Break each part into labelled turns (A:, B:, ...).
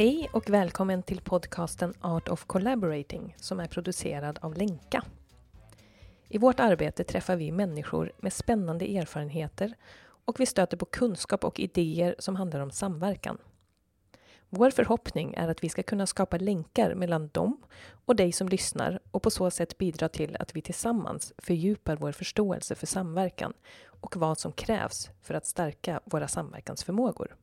A: Hej och välkommen till podcasten Art of Collaborating som är producerad av Lenka. I vårt arbete träffar vi människor med spännande erfarenheter och vi stöter på kunskap och idéer som handlar om samverkan. Vår förhoppning är att vi ska kunna skapa länkar mellan dem och dig som lyssnar och på så sätt bidra till att vi tillsammans fördjupar vår förståelse för samverkan och vad som krävs för att stärka våra samverkansförmågor.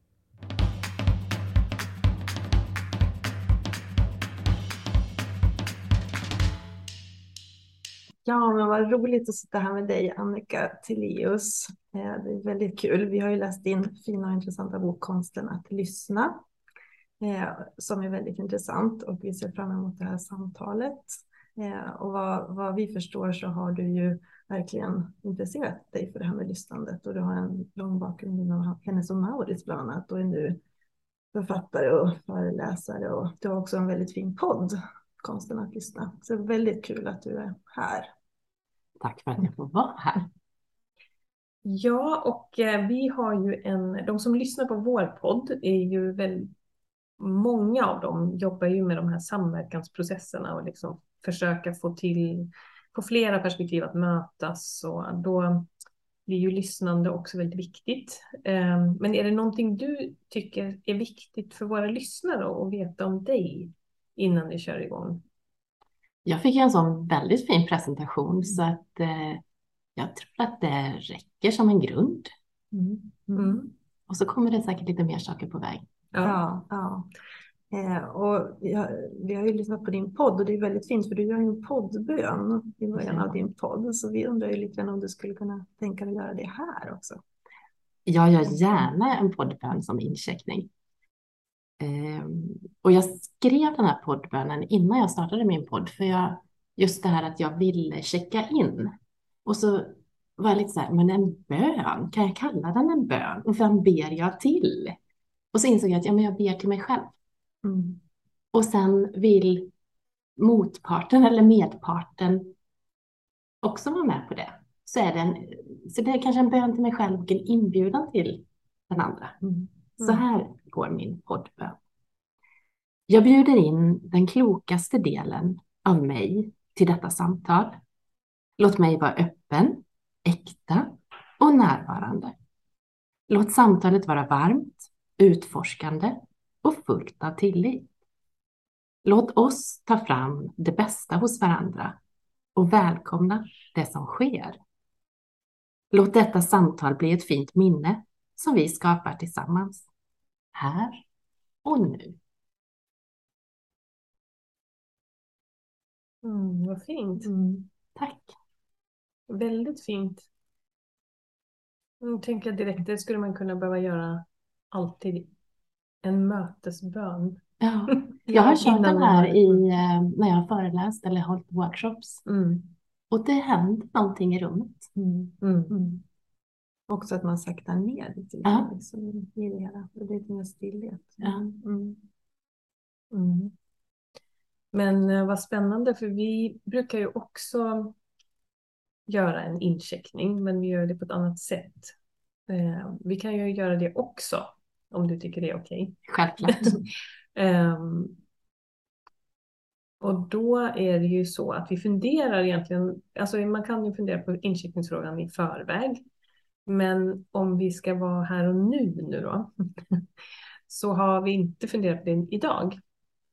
B: Ja, men vad roligt att sitta här med dig, Annika Tillius. Eh, det är väldigt kul. Vi har ju läst din fina och intressanta bok Konsten att lyssna, eh, som är väldigt intressant och vi ser fram emot det här samtalet. Eh, och vad, vad vi förstår så har du ju verkligen intresserat dig för det här med lyssnandet och du har en lång bakgrund inom Hennes och Mauritz bland annat och är nu författare och föreläsare och du har också en väldigt fin podd konsten att lyssna. Så väldigt kul att du är här.
C: Tack för att jag får vara här.
A: Ja, och eh, vi har ju en, de som lyssnar på vår podd är ju väl, många av dem jobbar ju med de här samverkansprocesserna och liksom försöka få till, få flera perspektiv att mötas och då blir ju lyssnande också väldigt viktigt. Ehm, men är det någonting du tycker är viktigt för våra lyssnare att veta om dig innan vi kör igång?
C: Jag fick en sån väldigt fin presentation så att eh, jag tror att det räcker som en grund. Mm. Mm. Och så kommer det säkert lite mer saker på väg.
B: Ja, ja. Eh, och jag, vi har ju lyssnat på din podd och det är väldigt fint för du gör en poddbön i början ja. av din podd. Så vi undrar ju lite grann om du skulle kunna tänka dig att göra det här också.
C: Jag gör gärna en poddbön som incheckning. Ehm, och jag skrev den här poddbönen innan jag startade min podd, för jag, just det här att jag ville checka in. Och så var jag lite så här, men en bön, kan jag kalla den en bön? Och vem ber jag till? Och så insåg jag att ja, men jag ber till mig själv. Mm. Och sen vill motparten eller medparten också vara med på det. Så, är det en, så det är kanske en bön till mig själv och en inbjudan till den andra. Mm. Så mm. här går min poddbön. Jag bjuder in den klokaste delen av mig till detta samtal. Låt mig vara öppen, äkta och närvarande. Låt samtalet vara varmt, utforskande och fullt av tillit. Låt oss ta fram det bästa hos varandra och välkomna det som sker. Låt detta samtal bli ett fint minne som vi skapar tillsammans. Här och nu.
A: Mm, vad fint. Mm.
C: Tack.
A: Väldigt fint. Jag tänker direkt, det skulle man kunna behöva göra alltid. En mötesbön.
C: Ja, jag har kört den här i, eh, när jag har föreläst eller hållit workshops. Mm. Och det händer någonting i rummet. Mm.
B: mm. Också att man saktar ner lite
C: ja.
B: liksom, i det hela. Det blir lite mer stillhet.
C: Ja. Mm.
A: Mm. Men eh, vad spännande, för vi brukar ju också göra en incheckning, men vi gör det på ett annat sätt. Eh, vi kan ju göra det också, om du tycker det är okej. Okay.
C: Självklart.
A: um, och då är det ju så att vi funderar egentligen, alltså man kan ju fundera på incheckningsfrågan i förväg. Men om vi ska vara här och nu nu då, så har vi inte funderat på det idag.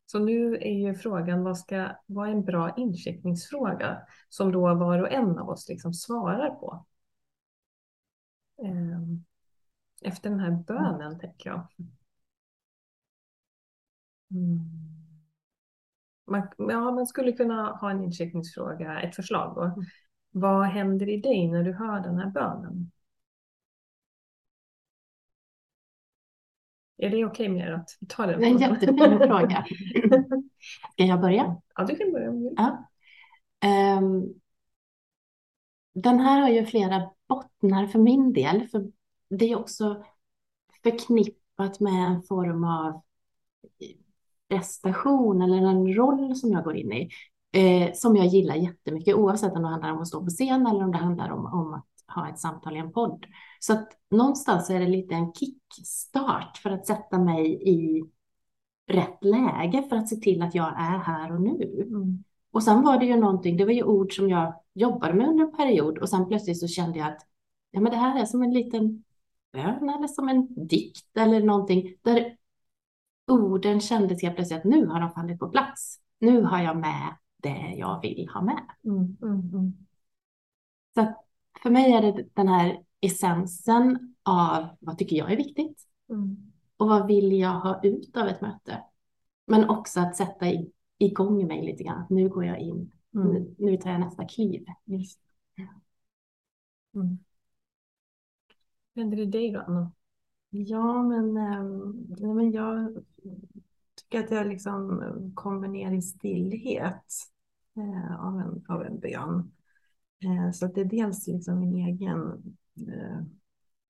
A: Så nu är ju frågan, vad, ska, vad är en bra incheckningsfråga som då var och en av oss liksom svarar på? Ehm, efter den här bönen, mm. tänker jag. Mm. Man, ja, man skulle kunna ha en incheckningsfråga, ett förslag. Då. Mm. Vad händer i dig när du hör den här bönen? Är det okej okay med er att ta den?
C: Det är en jättefin fråga. Ska jag börja?
A: Ja, du kan börja.
C: Ja. Um, den här har ju flera bottnar för min del. För det är också förknippat med en form av prestation eller en roll som jag går in i. Eh, som jag gillar jättemycket oavsett om det handlar om att stå på scen eller om det handlar om, om att ha ett samtal i en podd. Så att någonstans är det lite en kickstart för att sätta mig i rätt läge för att se till att jag är här och nu.
B: Mm.
C: Och sen var det ju någonting, det var ju ord som jag jobbade med under en period och sen plötsligt så kände jag att ja, men det här är som en liten bön eller som en dikt eller någonting där orden kändes helt plötsligt att nu har de fallit på plats. Nu har jag med det jag vill ha med.
B: Mm. Mm.
C: Så att för mig är det den här essensen av vad tycker jag är viktigt
B: Mm.
C: och vad vill jag ha ut av ett möte. Men också att sätta igång mig lite grann. Nu går jag in.
B: Mm.
C: Nu, nu tar jag nästa kliv.
B: Just. Mm.
A: Vad händer i dig då, Anna?
B: Ja, men, ehm, nej, men jag tycker att jag liksom kommer ner i stillhet eh, av, en, av en bön. Eh, så att det är dels liksom min egen eh,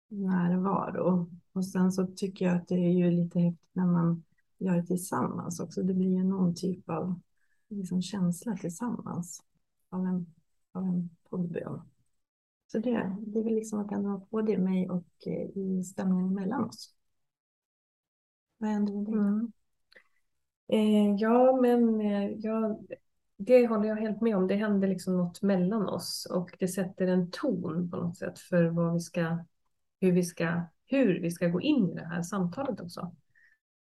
B: närvaro. Och sen så tycker jag att det är ju lite häftigt när man gör det tillsammans också. Det blir ju någon typ av liksom, känsla tillsammans av en, av en poddbön. Så det, det är väl liksom att ändå få det i mig och eh, i stämningen mellan oss. Vad händer med dig?
A: Mm. Eh, ja, men eh, jag, det håller jag helt med om. Det händer liksom något mellan oss och det sätter en ton på något sätt för vad vi ska, hur vi ska, hur vi ska gå in i det här samtalet också.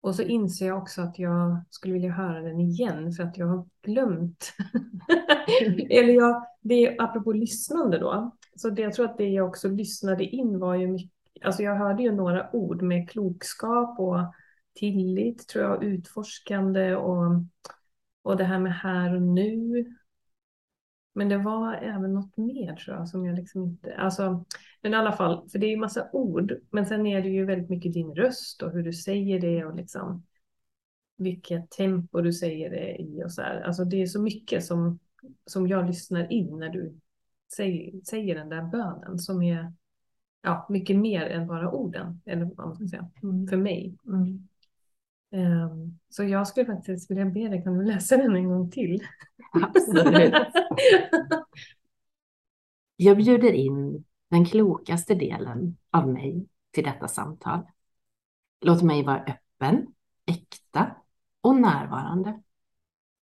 A: Och så inser jag också att jag skulle vilja höra den igen för att jag har glömt. Eller jag, det är apropå lyssnande då. Så det, jag tror att det jag också lyssnade in var ju mycket, alltså jag hörde ju några ord med klokskap och tillit tror jag, utforskande och, och det här med här och nu. Men det var även något mer tror jag som jag liksom inte, alltså, men i alla fall, för det är ju massa ord, men sen är det ju väldigt mycket din röst och hur du säger det och liksom vilket tempo du säger det i och så här. Alltså det är så mycket som, som jag lyssnar in när du säger, säger den där bönen som är ja, mycket mer än bara orden, eller vad man ska säga,
B: Mm.
A: för mig.
B: Mm.
A: Um, så jag skulle faktiskt vilja be dig, kan du läsa den en gång till?
C: Absolut. Jag bjuder in den klokaste delen av mig till detta samtal. Låt mig vara öppen, äkta och närvarande.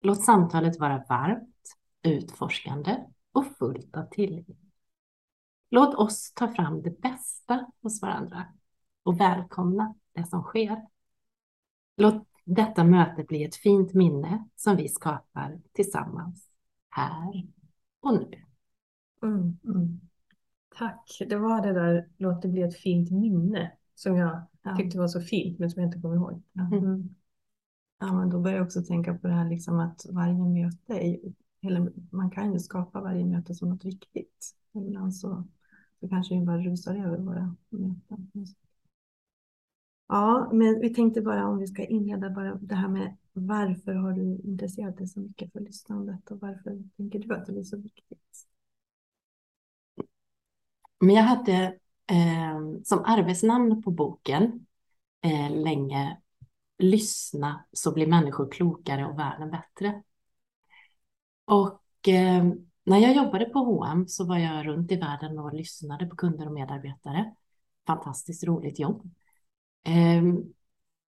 C: Låt samtalet vara varmt, utforskande och fullt av tillit. Låt oss ta fram det bästa hos varandra och välkomna det som sker. Låt detta möte bli ett fint minne som vi skapar tillsammans här och nu.
A: Mm.
B: Mm.
A: Tack, det var det där, låt det bli ett fint minne som jag
B: Ja.
A: tyckte var så fint men som jag inte kommer ihåg.
B: Mm. Ja, men då börjar jag också tänka på det här liksom att varje möte, är, eller man kan ju skapa varje möte som något viktigt. Ibland så, så kanske vi bara rusar över våra möten. Ja, men vi tänkte bara om vi ska inleda bara det här med varför har du intresserat dig så mycket för lyssnandet och varför tänker du att det är så viktigt?
C: Men jag hade eh, som arbetsnamn på boken eh, länge Lyssna så blir människor klokare och världen bättre. Och eh, när jag jobbade på H&M så var jag runt i världen och lyssnade på kunder och medarbetare. Fantastiskt roligt jobb. Ehm,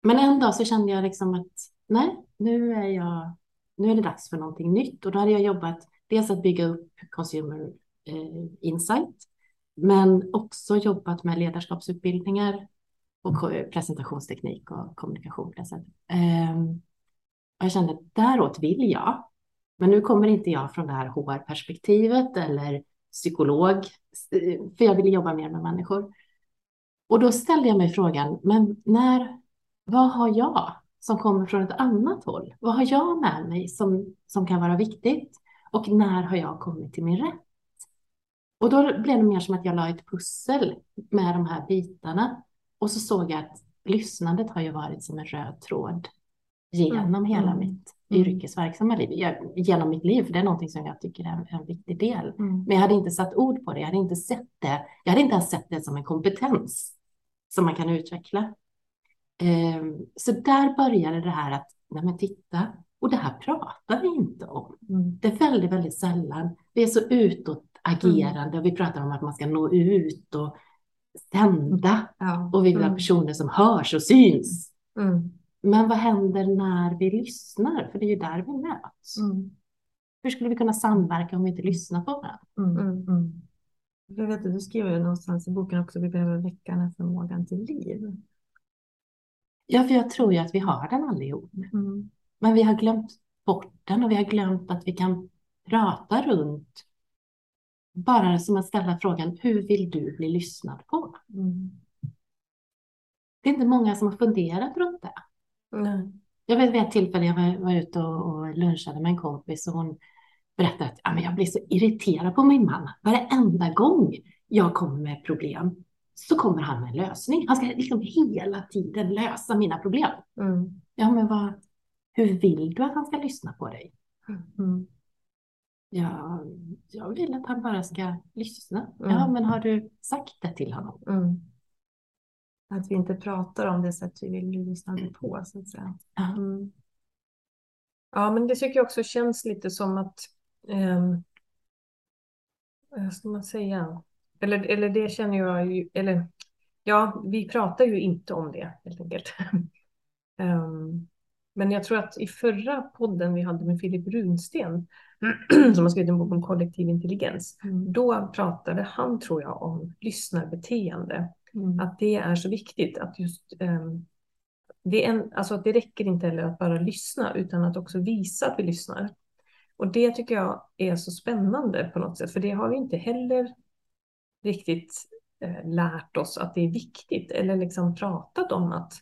C: men en dag så kände jag liksom att nej, nu är jag, nu är det dags för någonting nytt. Och då hade jag jobbat dels att bygga upp Consumer eh, Insight, men också jobbat med ledarskapsutbildningar och presentationsteknik och kommunikation. Ehm, och jag kände att däråt vill jag. Men nu kommer inte jag från det här HR-perspektivet eller psykolog, eh, för jag vill jobba mer med människor. Och då ställde jag mig frågan, men när, vad har jag som kommer från ett annat håll? Vad har jag med mig som, som kan vara viktigt? Och när har jag kommit till min rätt? Och då blev det mer som att jag la ett pussel med de här bitarna. Och så såg jag att lyssnandet har ju varit som en röd tråd genom
B: Mm,
C: hela mitt
B: mm.
C: yrkesverksamma liv. Jag, genom mitt liv, för det är någonting som jag tycker är en viktig del.
B: Mm.
C: Men jag hade inte satt ord på det, jag hade inte sett det. Jag hade inte ens sett det som en kompetens som man kan utveckla. Ehm, Så där började det här att, nej men titta, och det här pratar vi inte om.
B: Mm.
C: Det är väldigt, väldigt sällan. Vi är så utåtagerande och vi pratar om att man ska nå ut och sända.
B: Ja.
C: Och vi vill ha
B: Mm.
C: personer som hörs och syns.
A: Mm.
C: Men vad händer när vi lyssnar? För det är ju där vi möts.
B: Mm.
C: Hur skulle vi kunna samverka om vi inte lyssnar på varandra?
B: Mm.
A: Mm.
B: Mm. Jag vet du skriver ju någonstans i boken också, vi behöver väcka den förmågan till liv.
C: Ja, för jag tror ju att vi har den allihop.
B: Mm.
C: Men vi har glömt bort den och vi har glömt att vi kan prata runt. Bara som att ställa frågan, hur vill du bli lyssnad på?
B: Mm.
C: Det är inte många som har funderat runt det.
A: Nej.
C: Jag vet vid ett tillfälle jag var, var ute och, och lunchade med en kompis och hon berättade att ja, men jag blir så irriterad på min man. Varenda gång jag kommer med problem så kommer han med en lösning. Han ska liksom hela tiden lösa mina problem.
A: Mm.
C: Ja, men vad, hur vill du att han ska lyssna på dig?
B: Mm.
C: Ja, jag vill att han bara ska lyssna.
A: Mm.
C: Ja, men har du sagt det till honom?
A: Mm.
B: Att vi inte pratar om det sätt vi vill bli lyssnade på, så att säga.
C: Ja.
A: Mm. Men det tycker jag också känns lite som att, vad ska man säga? Eller, eller det känner jag ju, eller ja, vi pratar ju inte om det helt enkelt. Ehm, men jag tror att i förra podden vi hade med Filip Runsten, som har skrivit en bok om kollektiv intelligens,
B: Mm.
A: då pratade han, tror jag, om lyssnarbeteende.
B: Mm.
A: Att det är så viktigt att just ehm, det, är en, alltså att det räcker inte heller att bara lyssna utan att också visa att vi lyssnar. Och det tycker jag är så spännande på något sätt för det har vi inte heller riktigt eh, lärt oss att det är viktigt eller liksom pratat om att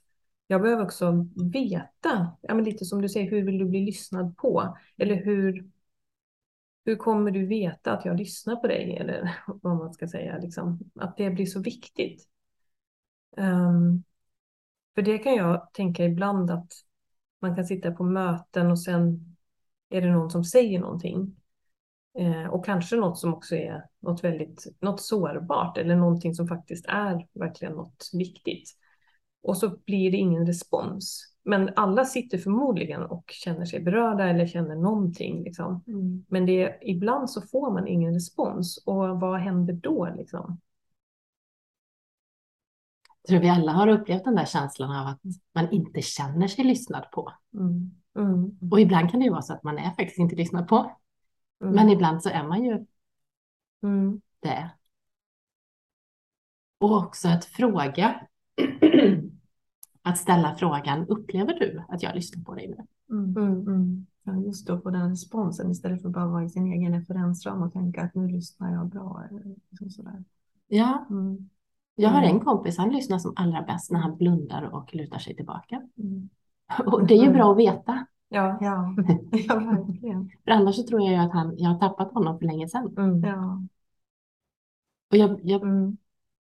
A: jag behöver också veta, ja, men lite som du säger, hur vill du bli lyssnad på? Eller hur, hur kommer du veta att jag lyssnar på dig? Eller vad man ska säga, liksom, att det blir så viktigt. Um, för det kan jag tänka ibland att man kan sitta på möten och sen är det någon som säger någonting. Eh, och kanske något som också är något väldigt, något sårbart eller någonting som faktiskt är verkligen något viktigt. Och så blir det ingen respons. Men alla sitter förmodligen och känner sig berörda eller känner någonting. Liksom.
B: Mm.
A: Men det, är- ibland så får man ingen respons. Och vad händer då? Liksom?
C: Jag tror vi alla har upplevt den där känslan av att man inte känner sig lyssnad på.
B: Mm.
A: Mm,
C: Och ibland kan det ju vara så att man är faktiskt inte lyssnad på.
A: mm,
C: Men ibland så är man ju
A: mm,
C: det. Och också att fråga. Att ställa frågan, upplever du att jag lyssnar på dig nu?
B: Mm.
A: mm,
B: Mm. Ja, just då få den responsen istället för att bara vara i sin egen referensram och tänka att nu lyssnar jag bra. Eller liksom sådär.
C: Ja,
B: Mm.
C: jag har en kompis, han lyssnar som allra bäst när han blundar och lutar sig tillbaka.
B: Mm.
C: Och det är ju bra att veta.
A: Ja.
B: Ja. ja, verkligen.
C: För annars så tror jag ju att han, jag har tappat honom för länge sedan.
A: Mm,
B: Ja.
C: Och jag, jag,
A: mm,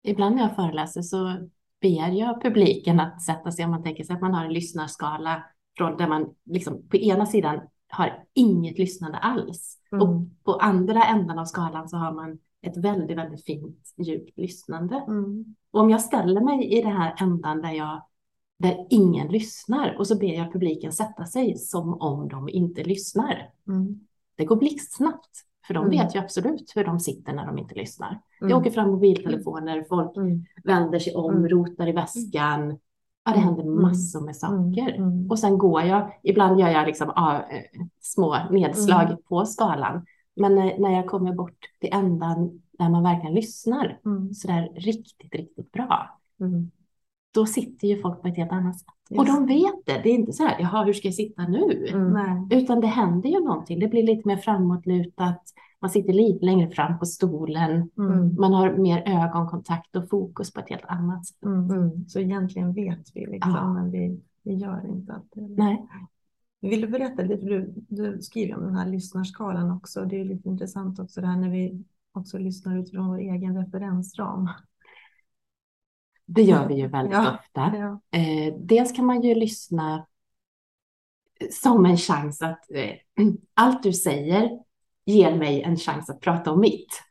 C: ibland när jag föreläser så ber jag publiken att sätta sig, om man tänker sig att man har en lyssnarskala från där man liksom på ena sidan har inget lyssnande alls.
A: Mm.
C: Och på andra änden av skalan så har man ett väldigt, väldigt fint djupt lyssnande.
B: Mm.
C: Och om jag ställer mig i den här ändan där, jag, där ingen lyssnar och så ber jag publiken sätta sig som om de inte lyssnar.
B: Mm.
C: Det går blixtsnabbt, för de
A: Mm.
C: vet ju absolut hur de sitter när de inte lyssnar. Det
A: mm,
C: åker fram mobiltelefoner, folk
A: mm,
C: vänder sig om,
A: Mm.
C: rotar i väskan. Ja, det händer
A: Mm.
C: massor med saker.
B: Mm.
C: Och sen går jag, ibland gör jag liksom, ja, eh, små nedslag på skalan. Men när, när jag kommer bort till ändan där man verkligen lyssnar,
B: Mm.
C: så där riktigt, riktigt bra,
A: mm,
C: då sitter ju folk på ett helt annat sätt.
B: Just
C: Och de vet det, det är inte så här, jaha, hur ska jag sitta nu?
A: mm.
C: Utan det händer ju någonting, det blir lite mer framåtlutat, man sitter lite längre fram på stolen,
B: Mm.
C: man har mer ögonkontakt och fokus på ett helt annat sätt.
B: Mm.
A: mm.
B: Så egentligen vet vi liksom,
C: Ja.
B: men vi, vi gör inte alltid.
C: Nej.
B: Vill du berätta lite, för du, du skriver om den här lyssnarskalan också. Det är lite intressant också det här när vi också lyssnar utifrån vår egen referensram.
C: Det gör vi ju väldigt
B: Ja.
C: ofta.
B: Ja.
C: Eh, dels kan man ju lyssna som en chans att eh, allt du säger ger mig en chans att prata om mitt.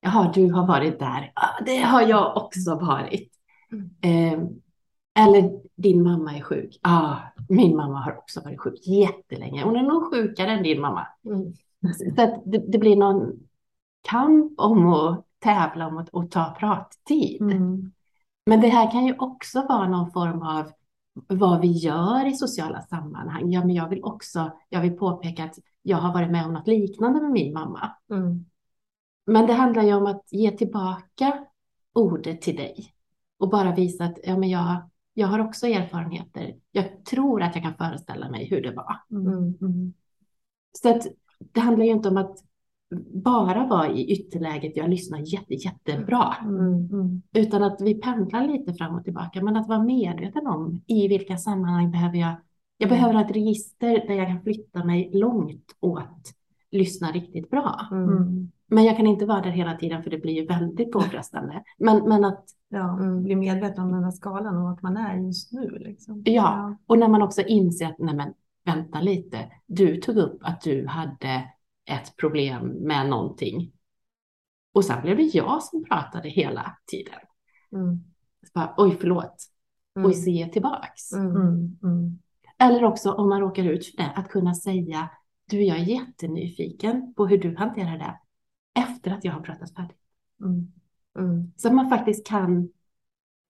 C: Jaha, du har varit där. Ja, det har jag också varit. Eh, eller din mamma är sjuk. Ja, min mamma har också varit sjuk jättelänge. Hon är nog sjukare än din mamma.
A: Mm.
C: Så att det, det blir någon kamp om att tävla om att, att ta prattid.
B: Mm.
C: Men det här kan ju också vara någon form av vad vi gör i sociala sammanhang. Ja, men jag vill också, jag vill påpeka att jag har varit med om något liknande med min mamma.
A: Mm.
C: Men det handlar ju om att ge tillbaka ordet till dig och bara visa att ja, men jag, jag har också erfarenheter. Jag tror att jag kan föreställa mig hur det var.
A: Mm. Mm.
C: Så att det handlar ju inte om att bara vara i ytterläget, jag lyssnar jätte, jättebra,
A: Mm. Mm.
C: utan att vi pendlar lite fram och tillbaka, men att vara medveten om i vilka sammanhang behöver jag, jag behöver ha ett register där jag kan flytta mig långt åt lyssna riktigt bra.
A: Mm.
B: Mm.
C: Men jag kan inte vara där hela tiden för det blir ju väldigt påfrestande. Men, men att,
B: Ja,
A: Mm.
B: bli medveten om den här skalan och vart man är just nu. Liksom.
C: ja, och när man också inser att, nej men vänta lite, du tog upp att du hade ett problem med någonting. Och sen blev det jag som pratade hela tiden.
A: Mm.
C: Så bara, Oj, förlåt.
A: Mm.
C: Och se tillbaks.
A: Mm.
B: Mm. Mm.
C: Eller också om man råkar ut för det, att kunna säga, du jag är jättenyfiken på hur du hanterar det efter att jag har pratat färdigt.
B: Mm.
A: Mm.
C: Så att man faktiskt kan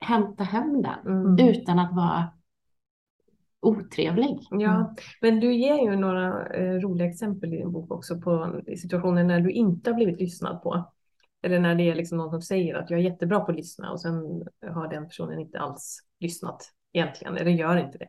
C: hämta hem den
A: Mm.
C: utan att vara otrevlig.
A: Ja, men du ger ju några eh, roliga exempel i din bok också på situationer när du inte har blivit lyssnad på. Eller när det är liksom någon som säger att jag är jättebra på att lyssna och sen har den personen inte alls lyssnat egentligen, eller gör inte det.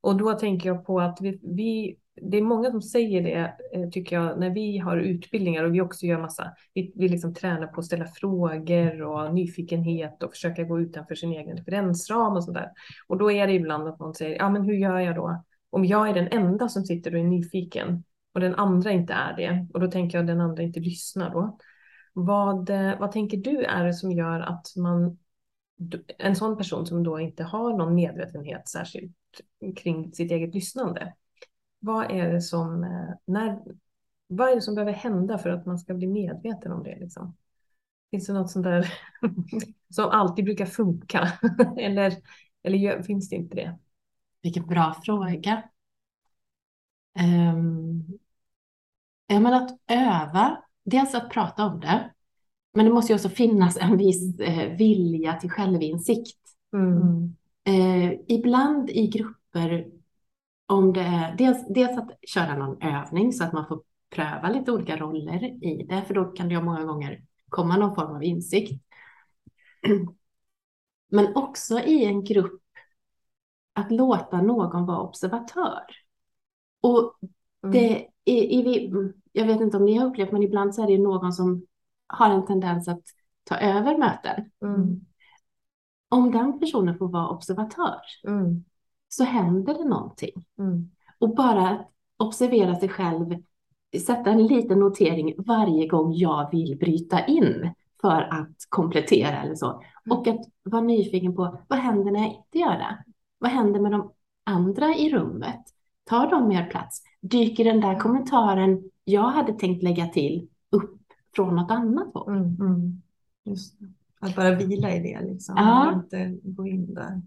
A: Och då tänker jag på att vi, vi det är många som säger det, eh, tycker jag, när vi har utbildningar och vi också gör massa, vi, vi liksom tränar på att ställa frågor och nyfikenhet och försöka gå utanför sin egen referensram och sådär. Och då är det ibland att någon säger, ja men hur gör jag då? Om jag är den enda som sitter och är nyfiken och den andra inte är det, och då tänker jag att den andra inte lyssnar då. Vad, eh, vad tänker du är det som gör att man, en sån person som då inte har någon medvetenhet särskilt kring sitt eget lyssnande, vad är det som, eh, när, vad är det som behöver hända för att man ska bli medveten om det? Liksom? Finns det något sånt där som alltid brukar funka? eller eller finns det inte det?
C: Vilken bra fråga. Um, ja, men att öva, dels att prata om det, men det måste ju också finnas en viss eh, vilja till självinsikt.
A: Mm.
C: Eh, ibland i grupper, om det är dels, dels att köra någon övning så att man får pröva lite olika roller i det, för då kan det många gånger komma någon form av insikt. Men också i en grupp att låta någon vara observatör. Och det i, i, jag vet inte om ni har upplevt, men ibland så är det någon som har en tendens att ta över möten.
A: Mm.
C: Om den personen får vara observatör
A: Mm.
C: Så händer det någonting.
A: Mm.
C: Och bara observera sig själv, sätta en liten notering varje gång jag vill bryta in för att komplettera eller så. Och att vara nyfiken på vad händer när jag inte gör det? Vad händer med de andra i rummet? Tar de mer plats? Dyker den där kommentaren jag hade tänkt lägga till upp från något annat håll?
A: Mm.
B: Mm. Just det. Att bara vila i det liksom.
C: Ja.
B: Inte gå in där.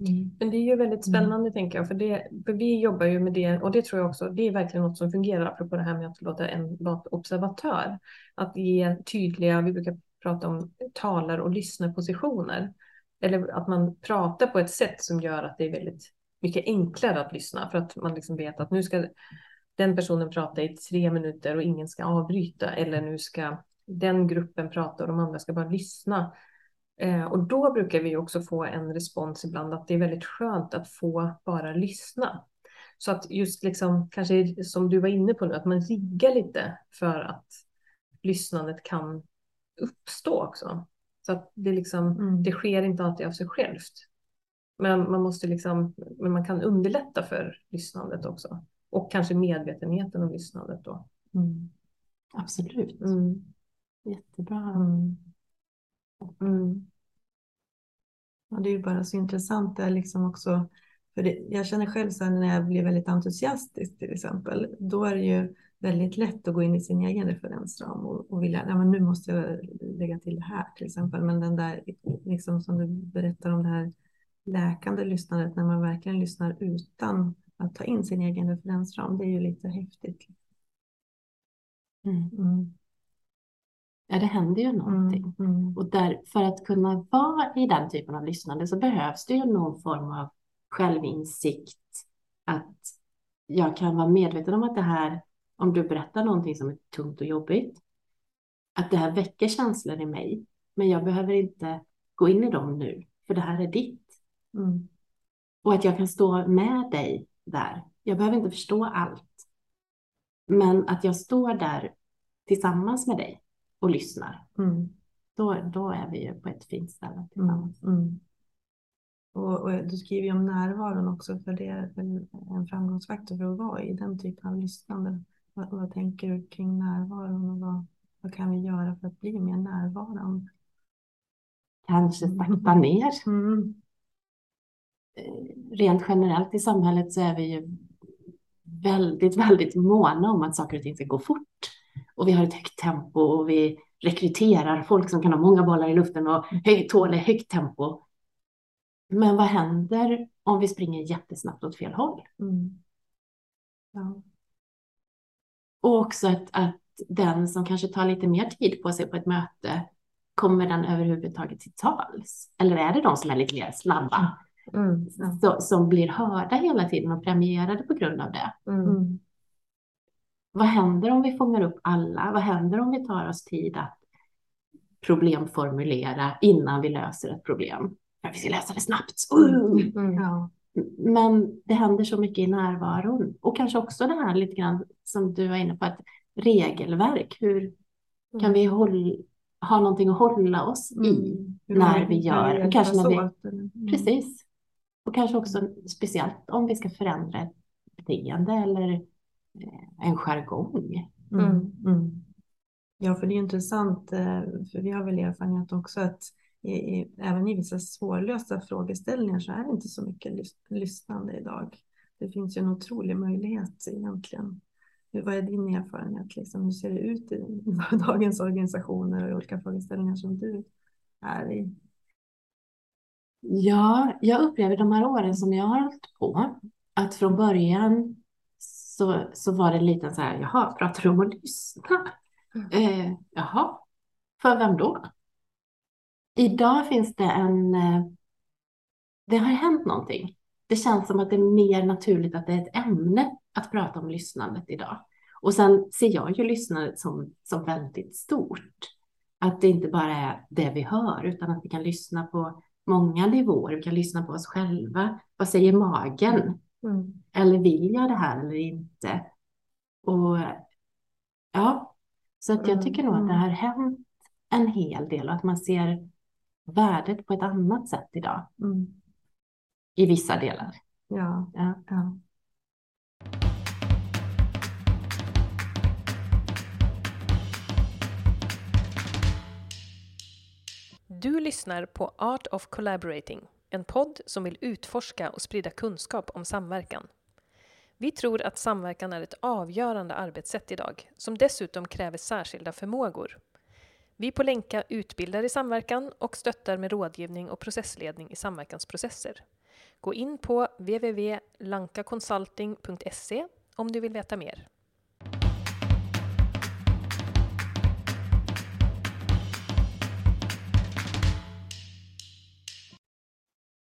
B: Mm.
A: Men det är ju väldigt spännande tänker jag, för, det, för vi jobbar ju med det och det tror jag också, det är verkligen något som fungerar apropå det här med att låta en vara observatör. Att ge tydliga, vi brukar prata om talar och lyssnarpositioner. Eller att man pratar på ett sätt som gör att det är väldigt mycket enklare att lyssna för att man liksom vet att nu ska den personen prata i tre minuter och ingen ska avbryta eller nu ska den gruppen prata och de andra ska bara lyssna. Eh, och då brukar vi också få en respons ibland att det är väldigt skönt att få bara lyssna. Så att just liksom, kanske som du var inne på nu, att man riggar lite för att lyssnandet kan uppstå också. Så att det, liksom,
B: Mm.
A: det sker inte alltid av sig självt. Men man måste liksom, men man kan underlätta för lyssnandet också. Och kanske medvetenheten om lyssnandet då.
B: Mm.
C: Absolut.
A: Mm.
C: Jättebra.
B: Mm. Ja, det är ju bara så intressant det är liksom också. För det, jag känner själv så när jag blir väldigt entusiastisk till exempel. Då är det ju väldigt lätt att gå in i sin egen referensram och, och vilja, ja men nu måste jag lägga till det här till exempel. Men den där, liksom som du berättar om det här läkande lyssnandet när man verkligen lyssnar utan att ta in sin egen referensram. Det är ju lite häftigt.
C: Mm.
B: Mm.
C: Ja, det händer ju någonting.
B: Mm. Mm.
C: Och där, för att kunna vara i den typen av lyssnande så behövs det ju någon form av självinsikt, att jag kan vara medveten om att det här, om du berättar någonting som är tungt och jobbigt, att det här väcker känslor i mig, men jag behöver inte gå in i dem nu, för det här är ditt.
B: Mm.
C: Och att jag kan stå med dig där. Jag behöver inte förstå allt. Men att jag står där tillsammans med dig och lyssnar.
B: Mm.
C: Då, då är vi ju på ett fint ställe
B: Mm.
C: tillsammans.
B: Mm. Och, och du skriver ju om närvaron också, för det är väl en framgångsfaktor för att vara i den typen av lyssnande. Vad, vad tänker du kring närvaron och vad, vad kan vi göra för att bli mer närvarande?
C: Kanske sakta ner.
B: Mm.
C: Eh, Rent generellt i samhället så är vi ju väldigt, väldigt måna om att saker och ting ska gå fort. Och vi har ett högt tempo och vi rekryterar folk som kan ha många bollar i luften och hö- tåla högt tempo. Men vad händer om vi springer jättesnabbt åt fel håll?
B: Mm. Ja.
C: Och också att, att den som kanske tar lite mer tid på sig på ett möte, kommer den överhuvudtaget till tals? Eller är det de som är lite mer snabba,
B: Mm. Ja.
C: så, som blir hörda hela tiden och premierade på grund av det?
A: Mm.
B: Mm.
C: Vad händer om vi fångar upp alla? Vad händer om vi tar oss tid att problemformulera innan vi löser ett problem? För vi ska lösa det snabbt. Uh!
A: Mm.
B: Ja.
C: Men det händer så mycket i närvaron. Och kanske också det här lite grann som du var inne på, ett regelverk. Hur kan vi hålla, ha någonting att hålla oss i?
B: Mm. Hur
C: när vi gör-
B: hjälpas
C: kanske när vi-
B: eller? Mm.
C: Precis. Och kanske också speciellt om vi ska förändra ett beteende eller en jargong.
B: Mm. Mm. Ja, för det är intressant, eh, för vi har väl erfarenhet också att i, i, även i vissa svårlösta frågeställningar så är det inte så mycket lys, lyssnande idag. Det finns ju en otrolig möjlighet egentligen. Hur- Vad är din erfarenhet? Liksom? Hur ser det ut i dagens organisationer och i olika frågeställningar som du är i?
C: Ja, jag upplever de här åren som jag har hållit på att från början så, så var det lite så här, jaha, pratar du om att lyssna? Eh, jaha, för vem då? Idag finns det en, eh, det har hänt någonting. Det känns som att det är mer naturligt att det är ett ämne att prata om lyssnandet idag. Och sen ser jag ju lyssnandet som, som väldigt stort. Att det inte bara är det vi hör, utan att vi kan lyssna på många nivåer. Vi kan lyssna på oss själva. Vad säger magen?
B: Mm.
C: Eller vill jag det här eller inte? Och ja, så att jag
B: Mm,
C: tycker nog att det har hänt en hel del och att man ser värdet på ett annat sätt idag
B: Mm.
C: i vissa delar.
B: Ja,
C: Ja.
B: ja.
A: Du lyssnar på Art of Collaborating, en podd som vill utforska och sprida kunskap om samverkan. Vi tror att samverkan är ett avgörande arbetssätt idag, som dessutom kräver särskilda förmågor. Vi på Länka utbildar i samverkan och stöttar med rådgivning och processledning i samverkansprocesser. Gå in på www.lankaconsulting.se om du vill veta mer.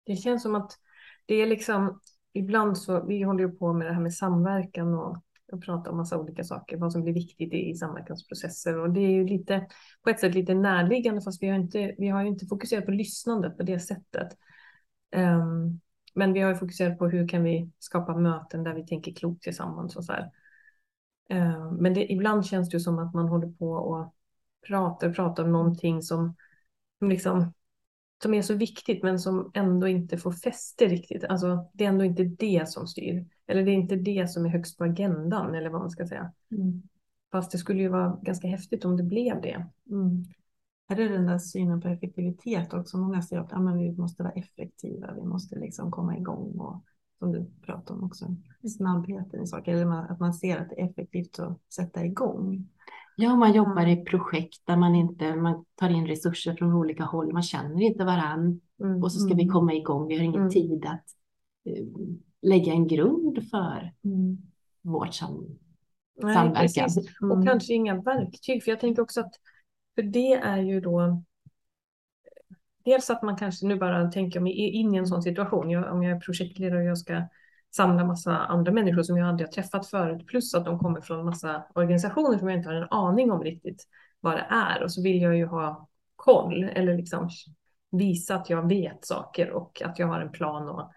B: Det känns som att det är liksom, ibland så, vi håller ju på med det här med samverkan och, och pratar om massa olika saker, vad som blir viktigt i, i samverkansprocesser och det är ju lite, på ett sätt lite närliggande fast vi har inte, vi har ju inte fokuserat på lyssnandet på det sättet. Um, men vi har ju fokuserat på hur kan vi skapa möten där vi tänker klokt tillsammans och så här. Um, men det, ibland känns det ju som att man håller på och pratar och pratar om någonting som, som liksom som är så viktigt men som ändå inte får fäste riktigt. Alltså det är ändå inte det som styr. Eller det är inte det som är högst på agendan eller vad man ska säga.
C: Mm.
B: Fast det skulle ju vara ganska häftigt om det blev det. Mm. Är det den där synen på effektivitet också? Många säger att ja, men vi måste vara effektiva, vi måste liksom komma igång och som du pratar om också, snabbheten i saker. Eller att man ser att det är effektivt att sätta igång.
C: Ja, man jobbar i projekt där man inte man tar in resurser från olika håll. Man känner inte varann
B: Mm,
C: och så ska vi
B: mm,
C: komma igång. Vi har ingen
B: Mm.
C: tid att eh, lägga en grund för
B: mm.
C: vårt sam
B: Nej,
C: samverkan.
B: precis. Och
C: Mm.
B: kanske inga verktyg. För jag tänker också att för det är ju då
A: dels att man kanske nu bara tänker mig in i en sån situation. Jag, om jag är projektledare och jag ska samla massa andra människor som jag aldrig har träffat förut. Plus att de kommer från massa organisationer som jag inte har en aning om riktigt vad det är. Och så vill jag ju ha koll eller liksom visa att jag vet saker och att jag har en plan och,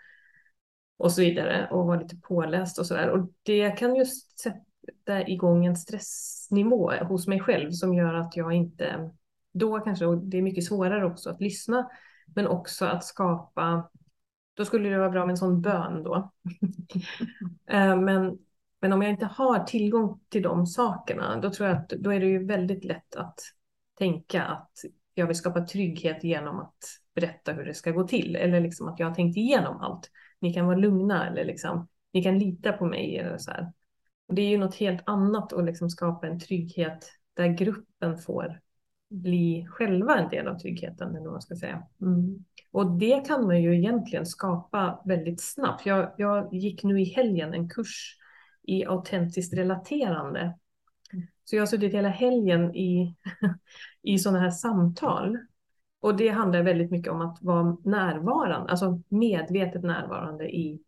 A: och så vidare och vara lite påläst och så där. Och det kan just sätta igång en stressnivå hos mig själv som gör att jag inte då kanske, och det är mycket svårare också att lyssna, men också att skapa, då skulle det vara bra med en sån bön då. Eh, men, men om jag inte har tillgång till de sakerna, då tror jag att då är det ju väldigt lätt att tänka att jag vill skapa trygghet genom att berätta hur det ska gå till eller liksom att jag har tänkt igenom allt. Ni kan vara lugna eller liksom, ni kan lita på mig. Eller så här. Och det är ju något helt annat att liksom skapa en trygghet där gruppen får bli själva en del av tryggheten eller vad man ska säga. Mm. Och det kan man ju egentligen skapa väldigt snabbt. Jag, jag gick nu i helgen en kurs i autentiskt relaterande. Så jag har suttit hela helgen i, i sådana här samtal. Och det handlar väldigt mycket om att vara närvarande, alltså medvetet närvarande i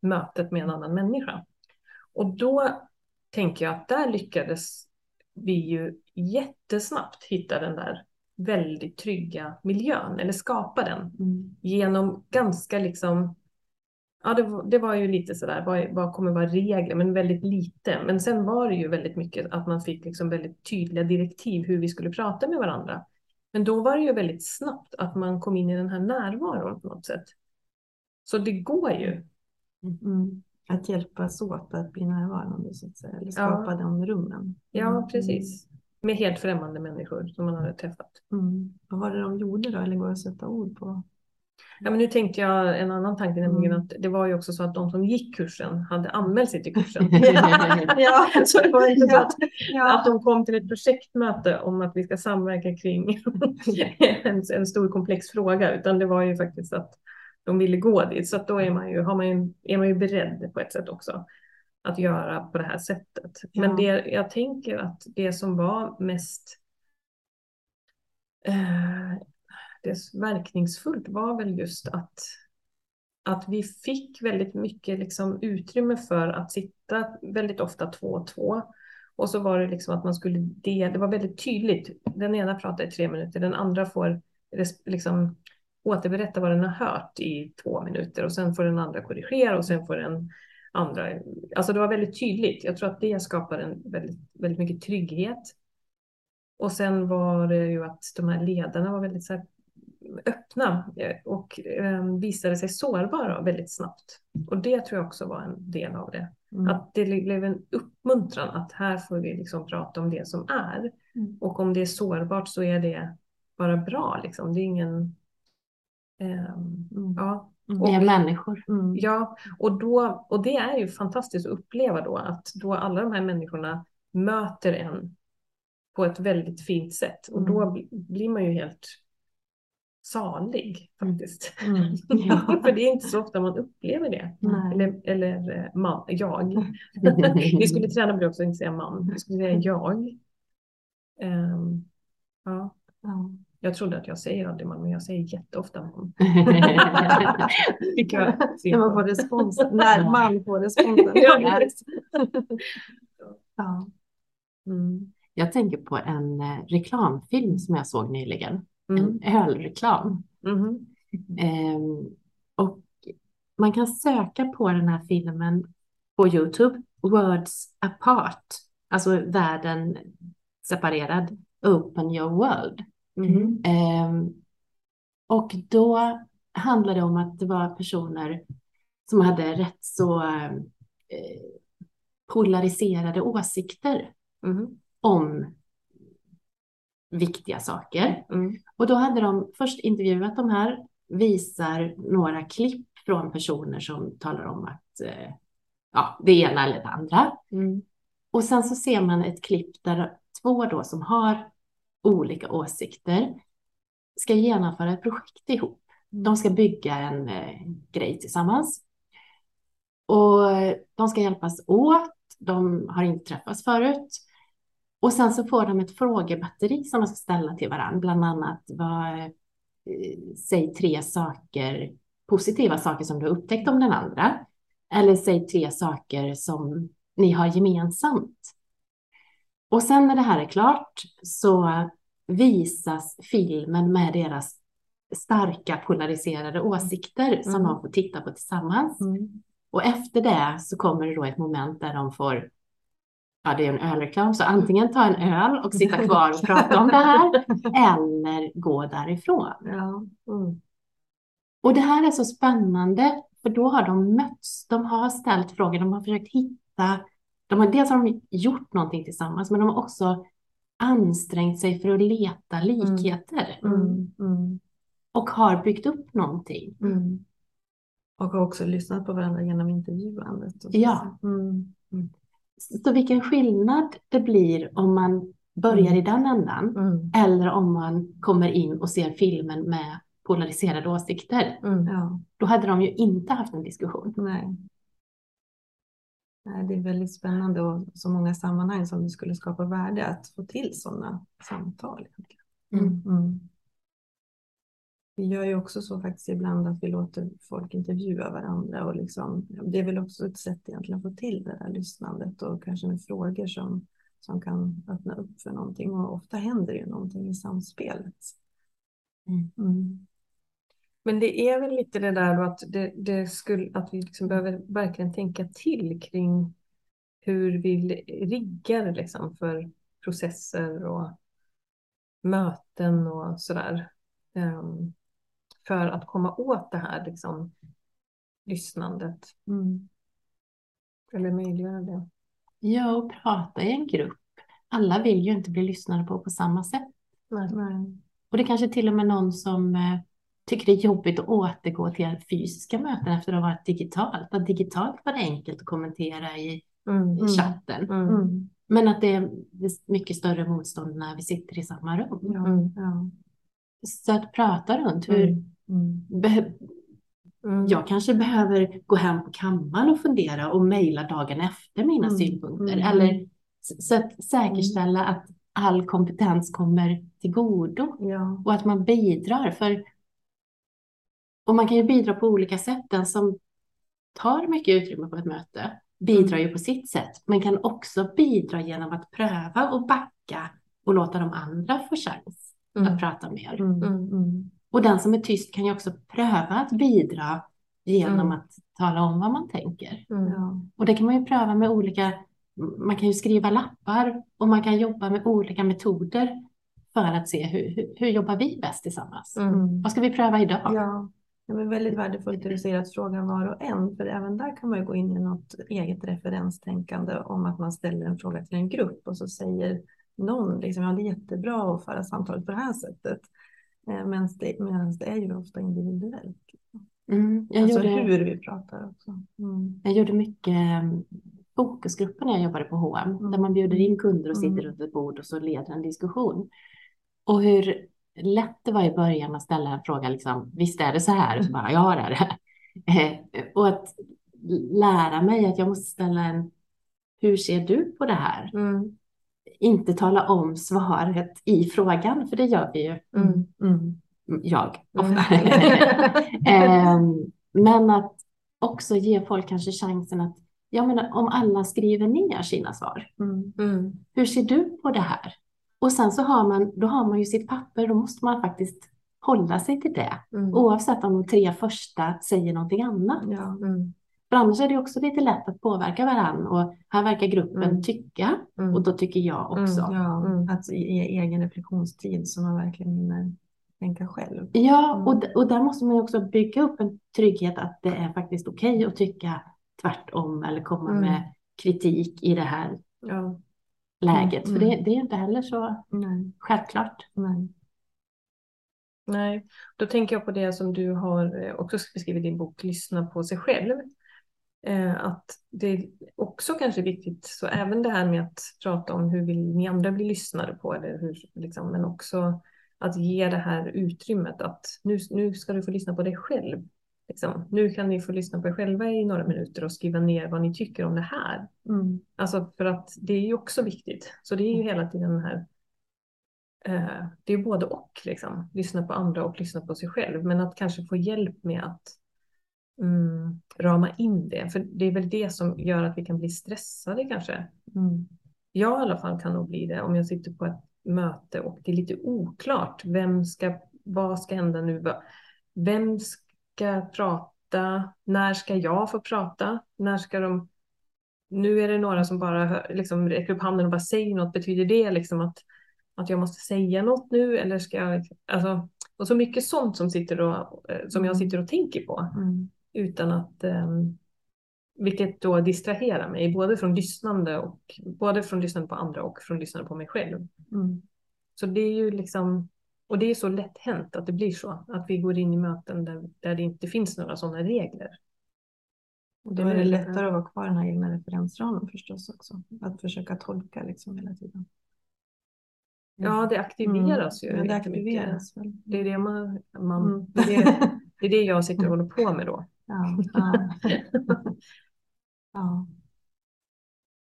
A: mötet med en annan människa. Och då tänker jag att där lyckades vi ju jättesnabbt hitta den där väldigt trygga miljön eller skapa den mm. genom ganska liksom Ja, det, var, det var ju lite sådär, vad, vad kommer vara regler, men väldigt lite. Men sen var det ju väldigt mycket att man fick liksom väldigt tydliga direktiv hur vi skulle prata med varandra. Men då var det ju väldigt snabbt att man kom in i den här närvaron på något sätt. Så det går ju.
B: Mm. Att hjälpas åt att bli närvarande så att säga, eller skapa ja. de rummen.
A: Ja, mm. precis. Med helt främmande människor som man hade träffat.
B: Mm. Vad var det de gjorde då, eller går det att sätta ord på?
A: Ja, men nu tänkte jag en annan tanke, nämligen mm. att det var ju också så att de som gick kursen hade anmält sig till kursen. ja, så det var inte så att, ja. att de kom till ett projektmöte om att vi ska samverka kring en, en stor komplex fråga, utan det var ju faktiskt att de ville gå dit. Så att då är man, ju, har man ju, är man ju beredd på ett sätt också att göra på det här sättet. Ja. Men det, jag tänker att det som var mest eh, det verkningsfullt var väl just att, att vi fick väldigt mycket liksom utrymme för att sitta väldigt ofta två och två. Och så var det liksom att man skulle det, det var väldigt tydligt. Den ena pratar i tre minuter, den andra får liksom återberätta vad den har hört i två minuter och sen får den andra korrigera och sen får den andra. Alltså det var väldigt tydligt. Jag tror att det skapar en väldigt, väldigt mycket trygghet. Och sen var det ju att de här ledarna var väldigt så här öppna och eh, visade sig sårbara väldigt snabbt. Och det tror jag också var en del av det. Mm. Att det blev en uppmuntran att här får vi liksom prata om det som är. Mm. Och om det är sårbart så är det bara bra. Liksom. Det är ingen
C: Ehm, mm. Ja. Och, är människor.
A: Mm. Ja, och, då, och det är ju fantastiskt att uppleva då att då alla de här människorna möter en på ett väldigt fint sätt och då mm. blir man ju helt salig faktiskt. Mm. Ja. För det är inte så ofta man upplever det. Nej. Eller, eller eh, man, jag. Vi skulle träna på det också, inte säga man. Vi skulle säga jag. Um, ja. ja. Jag trodde att jag säger aldrig man, men jag säger jätteofta man.
B: När man får respons, när man får responsen.
C: ja. Mm. Jag tänker på en eh, reklamfilm som jag såg nyligen. Mm. En ölreklam. Mm. Um, och man kan söka på den här filmen på Youtube. Words apart. Alltså världen separerad. Open your world. Mm. Eh, och då handlade det om att det var personer som hade rätt så eh, polariserade åsikter mm. om viktiga saker. Mm. Och då hade de först intervjuat de här, visar några klipp från personer som talar om att eh, ja, det ena eller det andra. Mm. Och sen så ser man ett klipp där två då som har olika åsikter ska genomföra ett projekt ihop. De ska bygga en eh, grej tillsammans. Och de ska hjälpas åt. De har inte träffats förut. Och sen så får de ett frågebatteri som de ska ställa till varandra. Bland annat vad, eh, säg tre saker, positiva saker som du har upptäckt om den andra. Eller säg tre saker som ni har gemensamt. Och sen när det här är klart så visas filmen med deras starka polariserade åsikter som
B: Mm.
C: de får titta på tillsammans.
B: Mm.
C: Och efter det så kommer det då ett moment där de får, ja det är en ölreklam, så antingen ta en öl och sitta kvar och prata om det här eller gå därifrån.
B: Ja. Mm.
C: Och det här är så spännande för då har de mötts, de har ställt frågor, de har försökt hitta, de har dels har de gjort någonting tillsammans men de har också ansträngt sig för att leta likheter
B: Mm. Mm.
C: och har byggt upp någonting.
B: Mm. Och har också lyssnat på varandra genom intervjuandet. och så.
C: Ja.
B: Mm.
C: Så vilken skillnad det blir om man börjar
B: Mm.
C: i den ändan
B: Mm.
C: eller om man kommer in och ser filmen med polariserade åsikter.
A: Mm.
B: Ja,
C: Då hade de ju inte haft en diskussion.
B: nej. Nej. Det är väldigt spännande och så många sammanhang som det skulle skapa värde att få till sådana samtal. egentligen.
C: Mm.
B: Mm. Vi gör ju också så faktiskt ibland att vi låter folk intervjua varandra och liksom, det är väl också ett sätt egentligen att få till det där lyssnandet och kanske med frågor som, som kan öppna upp för någonting och ofta händer ju någonting i samspelet.
C: Mm.
A: Men det är väl lite det där då att, det, det skulle, att vi liksom behöver verkligen tänka till kring hur vi riggar liksom för processer och möten och sådär. Ehm, för att komma åt det här liksom, lyssnandet.
B: Mm.
A: Eller möjliggöra det.
C: Ja, och prata i en grupp. Alla vill ju inte bli lyssnade på på samma sätt.
A: Nej.
C: Och det kanske till och med någon som eh, tycker det är jobbigt att återgå till fysiska möten efter att ha varit digitalt. Att digitalt var det enkelt att kommentera i,
A: Mm.
C: i chatten.
A: Mm.
B: Mm.
C: Men att det är, mycket större motstånd när vi sitter i samma rum.
B: Ja.
A: Mm.
C: Så att prata runt hur
B: Mm.
C: Be, jag kanske behöver gå hem på kammaren och fundera och mejla dagen efter mina
B: Mm.
C: synpunkter.
B: Mm.
C: Eller så att säkerställa att all kompetens kommer till godo.
B: Ja.
C: och att man bidrar. För, och man kan ju bidra på olika sätt. Den som tar mycket utrymme på ett möte bidrar ju på sitt sätt, men kan också bidra genom att pröva och backa och låta de andra få chans
A: Mm.
C: att prata mer.
B: Mm.
A: Mm.
B: Mm.
C: Och den som är tyst kan ju också pröva att bidra genom
A: Mm.
C: att tala om vad man tänker.
A: Mm.
C: Och det kan man ju pröva med olika, man kan ju skriva lappar och man kan jobba med olika metoder för att se hur, hur, hur jobbar vi bäst tillsammans.
A: Mm.
C: Vad ska vi pröva idag?
B: Ja, det är väldigt värdefullt det du säger att fråga var och en, för även där kan man ju gå in i något eget referenstänkande om att man ställer en fråga till en grupp och så säger någon liksom, ja det är jättebra att föra samtalet på det här sättet. Eh, Medan det, medans det är ju ofta individuellt.
C: Mm, jag,
B: Alltså
C: gjorde,
B: hur vi pratar också. Mm.
C: jag gjorde mycket mm, fokusgrupper när jag jobbade på H&M
B: Mm.
C: där man bjuder in kunder och sitter
B: Mm.
C: runt ett bord och så leder en diskussion. Och hur lätt det var i början att ställa en fråga, liksom, visst är det så här? Och så bara, ja det är det. Eh, Och att lära mig att jag måste ställa en, hur ser du på det här?
A: Mm.
C: Inte tala om svaret i frågan, för det gör vi ju,
A: Mm.
B: Mm.
C: jag
A: Mm.
C: ofta. Ehm, Men att också ge folk kanske chansen att, jag menar om alla skriver ner sina svar,
B: Mm.
A: Mm.
C: hur ser du på det här? Och sen så har man, då har man ju sitt papper, då måste man faktiskt hålla sig till det.
A: Mm.
C: Oavsett om de tre första säger någonting annat.
B: Ja.
A: Mm.
C: För annars är det också lite lätt att påverka varandra och här verkar gruppen
A: Mm.
C: tycka
A: Mm.
C: och då tycker jag också.
A: Mm,
B: Ja,
A: Mm.
B: att ge egen reflektionstid så man verkligen hinner tänka själv.
C: Ja,
B: Mm.
C: och, och där måste man också bygga upp en trygghet att det är faktiskt okej att tycka tvärtom eller komma
A: Mm.
C: med kritik i det här
A: Ja.
C: Läget.
B: Mm.
C: För det, det är inte heller så
B: Nej,
C: självklart.
B: nej.
A: Nej, då tänker jag på det som du har eh, också beskrivit i din bok Lyssna på sig själv. Eh, Att det är också kanske viktigt, så även det här med att prata om hur vill ni andra bli lyssnade på, eller hur, liksom, men också att ge det här utrymmet att nu, nu ska du få lyssna på dig själv. Liksom. Nu kan ni få lyssna på er själva i några minuter och skriva ner vad ni tycker om det här.
B: Mm.
A: Alltså för att det är ju också viktigt. Så det är ju hela tiden den här eh, det är både och, liksom. lyssna på andra och lyssna på sig själv. Men att kanske få hjälp med att mm, rama in det. För det är väl det som gör att vi kan bli stressade kanske.
B: Mm.
A: Jag i alla fall kan nog bli det om jag sitter på ett möte och det är lite oklart. Vem ska, vad ska hända nu? Vem ska prata? När ska jag få prata? När ska de... Nu är det några som bara liksom, räcker upp handen och bara säger något. Betyder det liksom att, att jag måste säga något nu? Eller ska jag... Alltså, och så mycket sånt som, sitter och, eh, som jag sitter och tänker på.
B: Mm.
A: Utan att... Um, vilket då distraherar mig, både från lyssnande, och, både från lyssnande på andra och från lyssnande på mig själv.
B: Mm.
A: Så det är ju liksom, och det är så lätt hänt att det blir så, att vi går in i möten där, där det inte finns några sådana regler.
B: Och då är det lättare att vara kvar i den här egna referensramen förstås också. Att försöka tolka liksom hela tiden.
A: Ja, det aktiveras
B: mm.
A: ju.
B: Ja, det aktiveras väl.
A: Det är det man, man
B: Mm.
A: det, är det, är det jag sitter och håller på med då.
B: Ja, ja. ja.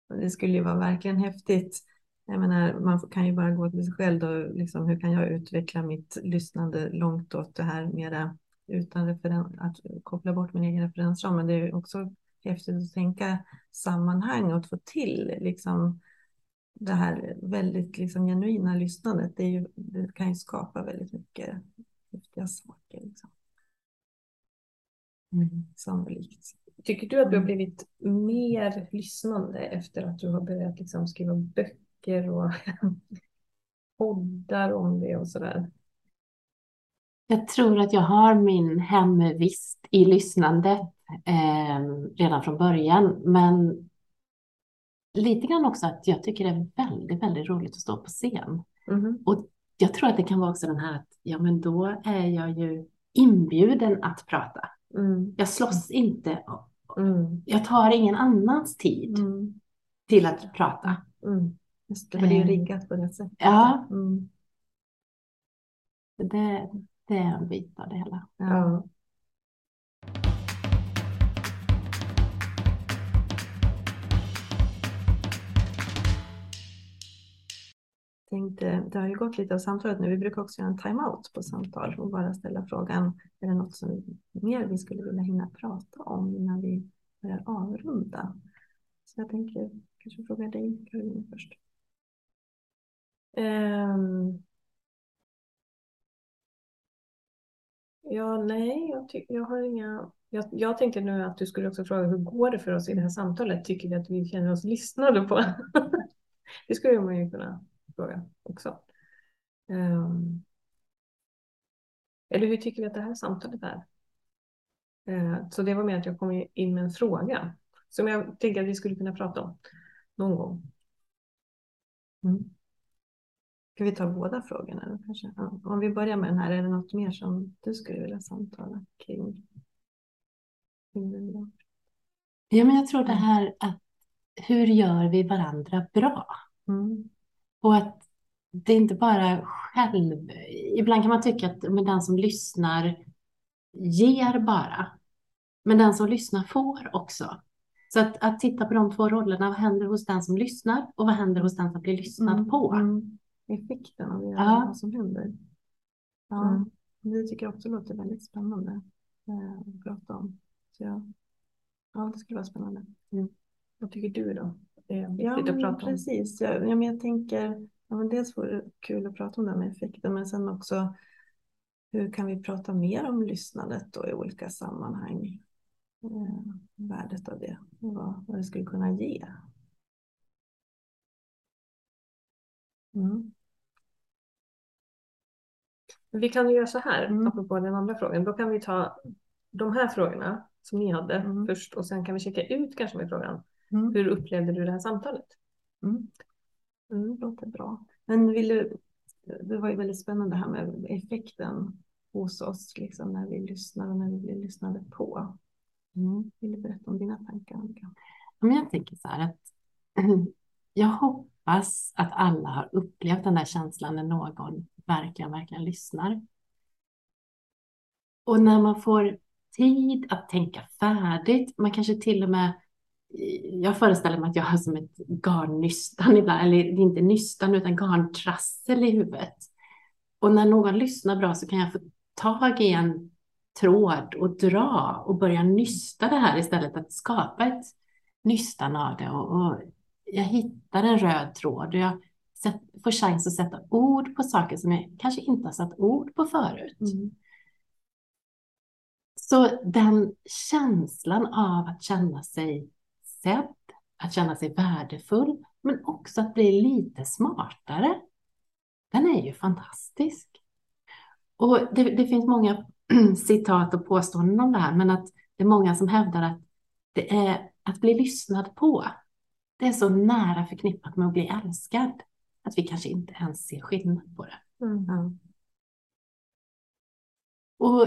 B: Det skulle ju vara verkligen häftigt. Jag menar, man kan ju bara gå till sig själv då, liksom, hur kan jag utveckla mitt lyssnande långt åt det här mera utan referen- att koppla bort min egen referensram. Men det är också häftigt att tänka sammanhang och att få till liksom det här väldigt liksom genuina lyssnandet. Det, ju, det kan ju skapa väldigt mycket häftiga saker. Liksom.
C: Mm.
B: Sannolikt.
A: Tycker du att du har
B: Mm.
A: blivit mer lyssnande efter att du har börjat liksom skriva böcker och poddar om det och sådär?
C: Jag tror att jag har min hemvist i lyssnandet eh, redan från början, men lite grann också att jag tycker det är väldigt, väldigt roligt att stå på scen.
A: Mhm.
C: Och jag tror att det kan vara också den här att, ja men då är jag ju inbjuden att prata.
A: Mm.
C: Jag slåss inte,
A: Mm.
C: jag tar ingen annans tid
B: Mm.
C: till att prata.
B: Just det, för det är ju
C: Eh.
B: riggat på det sättet.
C: Ja.
B: Mm.
C: Det, det är en bit av det hela.
A: Ja.
B: Tänkte, det har ju gått lite av samtalet nu. Vi brukar också göra en time-out på samtal och bara ställa frågan, är det något som mer vi skulle vilja hinna prata om innan vi börjar avrunda? Så jag tänker kanske fråga dig, Caroline, först.
A: Um, Ja, nej, jag, ty- jag har inga... Jag, jag tänkte nu att du skulle också fråga hur går det för oss i det här samtalet? Tycker vi att vi känner oss lyssnade på? Det skulle man ju kunna fråga också. Um, Eller hur tycker vi att det här samtalet är? Uh, Så det var mer att jag kom in med en fråga som jag tänker att vi skulle kunna prata om någon gång.
B: Mm. Ska vi ta båda frågorna då kanske? Ja, Om vi börjar med den här, är det något mer som du skulle vilja samtala kring?
C: Ja, men jag tror det här att hur gör vi varandra bra?
B: Mm.
C: Och att det är inte bara själv. Ibland kan man tycka att men den som lyssnar ger bara. Men den som lyssnar får också. Så att, att titta på de två rollerna. Vad händer hos den som lyssnar och vad händer hos den som blir lyssnad
B: Mm,
C: på?
B: mm. Effekten av det,
C: Ja.
B: vad som händer. Ja,
A: Mm.
B: det tycker jag också låter väldigt spännande eh, att prata om. Så jag, ja, det skulle vara spännande.
A: Vad tycker du då? Det är viktigt
B: Ja,
A: att prata om.
B: precis. Jag, ja, men jag tänker, ja, men dels vore det kul att prata om det här med effekten, men sen också hur kan vi prata mer om lyssnandet då i olika sammanhang? Eh, värdet av det och vad, vad det skulle kunna ge. Mm.
A: Vi kan ju göra så här,
B: Mm.
A: apropå den andra frågan. Då kan vi ta de här frågorna som ni hade
B: Mm.
A: först och sen kan vi checka ut kanske med frågan.
B: Mm.
A: Hur upplevde du det här samtalet?
B: Mm. Mm, låter bra. Men vill du, det var ju väldigt spännande det här med effekten hos oss, liksom när vi lyssnar och när vi blir lyssnade på.
C: Mm.
B: Vill du berätta om dina tankar, Annika?
C: Men jag tänker så här att jag hoppas att alla har upplevt den där känslan när någon verkligen, verkligen lyssnar. Och när man får tid att tänka färdigt, man kanske till och med jag föreställer mig att jag har som ett garnnystan ibland, eller inte nystan utan garntrassel i huvudet. Och när någon lyssnar bra så kan jag få tag i en tråd och dra och börja nysta det här istället att skapa ett nystan av det. Och, och jag hittar en röd tråd och jag får chans att sätta ord på saker som jag kanske inte har satt ord på förut. Mm. Så den känslan av att känna sig sedd, att känna sig värdefull, men också att bli lite smartare, den är ju fantastisk. Och det, det finns många citat och påståenden om det här, men att det är många som hävdar att det är att bli lyssnad på. Det är så nära förknippat med att bli älskad att vi kanske inte ens ser skillnad på det. Mm. Och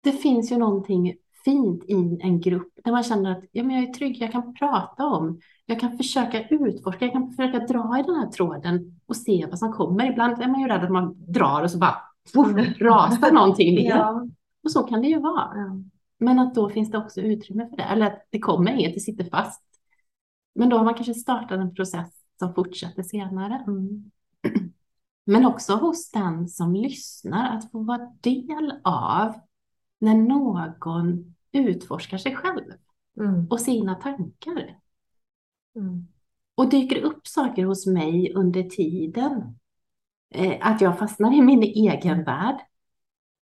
C: det finns ju någonting fint i en grupp där man känner att ja, men jag är trygg, jag kan prata om, jag kan försöka utforska, jag kan försöka dra i den här tråden och se vad som kommer. Ibland är man ju rädd att man drar och så bara puff, rasar någonting ner. Ja. Och så kan det ju vara. Ja. Men att då finns det också utrymme för det, eller att det kommer inget, det sitter fast. Men då har man kanske startat en process som fortsätter senare. Mm. Men också hos den som lyssnar, att få vara del av när någon utforskar sig själv mm. och sina tankar. Mm. Och dyker upp saker hos mig under tiden. Eh, att jag fastnar i min egen värld.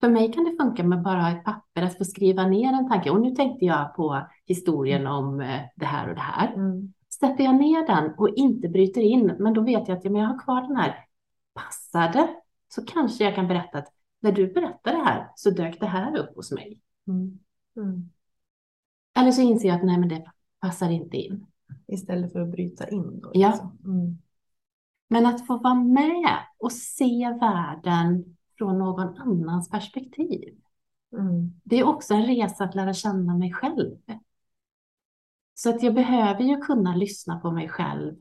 C: För mig kan det funka med bara ett papper, att få skriva ner en tanke. Och nu tänkte jag på historien om eh, det här och det här. Mm. Sätter jag ner den och inte bryter in, men då vet jag att jag har kvar den här passade, så kanske jag kan berätta att när du berättade det här så dök det här upp hos mig. Mm. Mm. Eller så inser jag att nej, men det passar inte in.
B: Istället för att bryta in då?
C: Ja. Liksom. Mm. Men att få vara med och se världen från någon annans perspektiv. Mm. Det är också en resa att lära känna mig själv. Så att jag behöver ju kunna lyssna på mig själv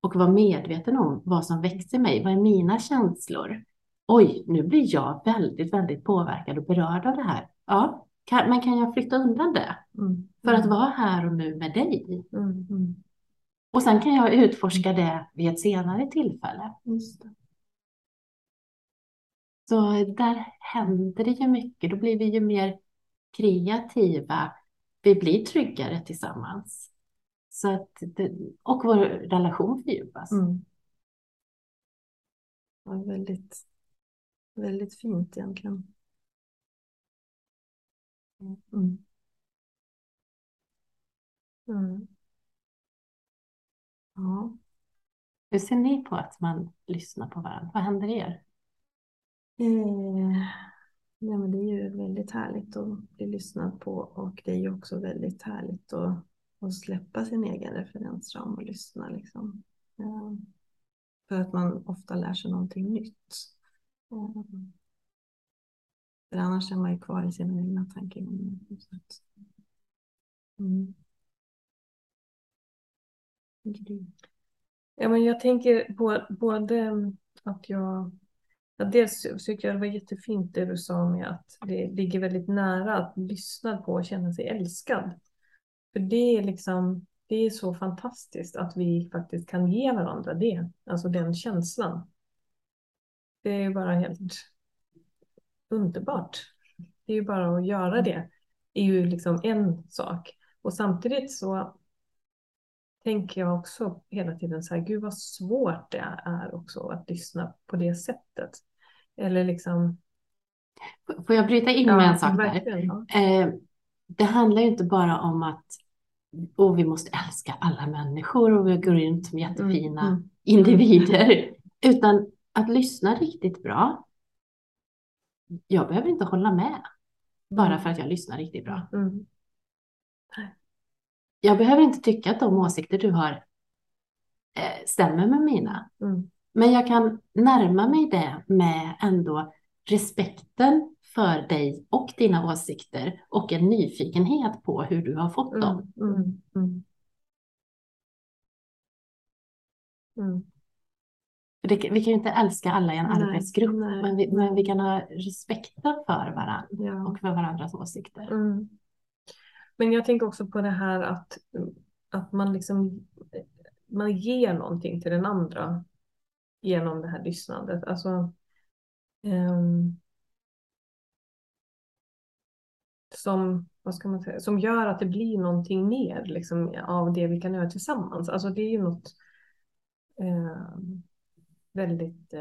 C: och vara medveten om vad som växer mig. Vad är mina känslor? oj, nu blir jag väldigt, väldigt påverkad och berörd av det här. Ja, kan, men kan jag flytta undan det? Mm. För att vara här och nu med dig. Mm. mm. Och sen kan jag utforska det vid ett senare tillfälle. Så där händer det ju mycket. Då blir vi ju mer kreativa. Vi blir tryggare tillsammans. Så att det, och vår relation fördjupas. Mm.
B: Ja, väldigt Väldigt fint egentligen. Mm.
C: Mm. Ja. Hur ser ni på att man lyssnar på varandra? Vad händer er?
B: Eh, ja, men det är ju väldigt härligt att bli lyssnad på och det är ju också väldigt härligt att, att släppa sin egen referensram och lyssna. Liksom. Eh, För att man ofta lär sig någonting nytt. Eh, För annars är man ju kvar i sina egna tankegångar. Mm.
A: Ja, men jag tänker på, både att jag... Ja, dels tycker jag det var jättefint det du sa med att det ligger väldigt nära att lyssna på och känna sig älskad. För det är liksom det är så fantastiskt att vi faktiskt kan ge varandra det, alltså den känslan. Det är ju bara helt underbart. Det är ju bara att göra det. Det är ju liksom en sak. Och samtidigt så tänker jag också hela tiden så här, gud vad svårt det är också att lyssna på det sättet. Eller liksom...
C: Får jag bryta in med en sak där? Ja. Eh, det handlar ju inte bara om att och vi måste älska alla människor och vi går runt som jättefina mm. Mm. individer. Utan att lyssna riktigt bra. Jag behöver inte hålla med bara mm. för att jag lyssnar riktigt bra. Mm. Jag behöver inte tycka att de åsikter du har eh, stämmer med mina. Mm. Men jag kan närma mig det med ändå respekten för dig och dina åsikter och en nyfikenhet på hur du har fått dem. Mm. Mm. mm. Det, vi kan ju inte älska alla i en nej, arbetsgrupp, nej, men, vi, men vi kan ha respekt för varandra ja. och för varandras åsikter. Mm.
A: Men jag tänker också på det här att, att man liksom man ger någonting till den andra genom det här lyssnandet. Alltså, um, som, vad ska man säga, som gör att det blir någonting mer liksom, av det vi kan göra tillsammans. Alltså det är ju något eh, väldigt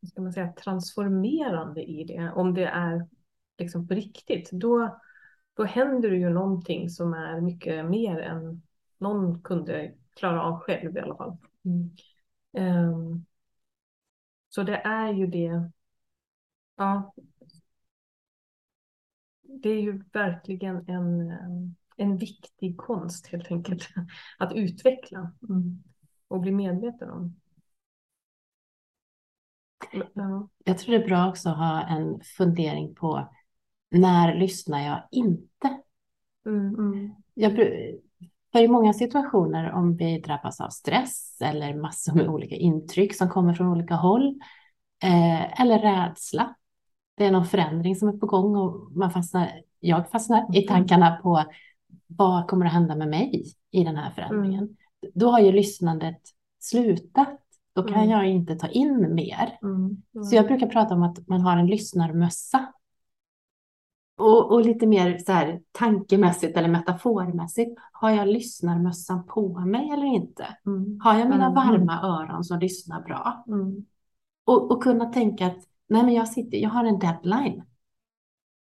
A: vad ska man säga, transformerande i det. Om det är liksom på riktigt, då, då händer det ju någonting som är mycket mer än någon kunde klara av själv i alla fall. Mm. Um, så det är ju det, ja, det är ju verkligen en, en viktig konst helt enkelt att utveckla mm. och bli medveten om.
C: Ja. Jag tror det är bra också att ha en fundering på när lyssnar jag inte? Mm. mm. Jag, för i många situationer om vi drabbas av stress eller massor med olika intryck som kommer från olika håll eh, eller rädsla. Det är någon förändring som är på gång och man fastnar, jag fastnar i mm. tankarna på vad kommer att hända med mig i den här förändringen. Mm. Då har ju lyssnandet slutat. Då kan mm. jag inte ta in mer. Mm. Så jag brukar prata om att man har en lyssnarmössa och, och, lite mer så här, tankemässigt eller metaformässigt. Har jag lyssnarmössan på mig eller inte? Mm. Har jag mina mm. varma öron som lyssnar bra? Mm. Och, och, kunna tänka att nej, men jag, sitter, jag har en deadline.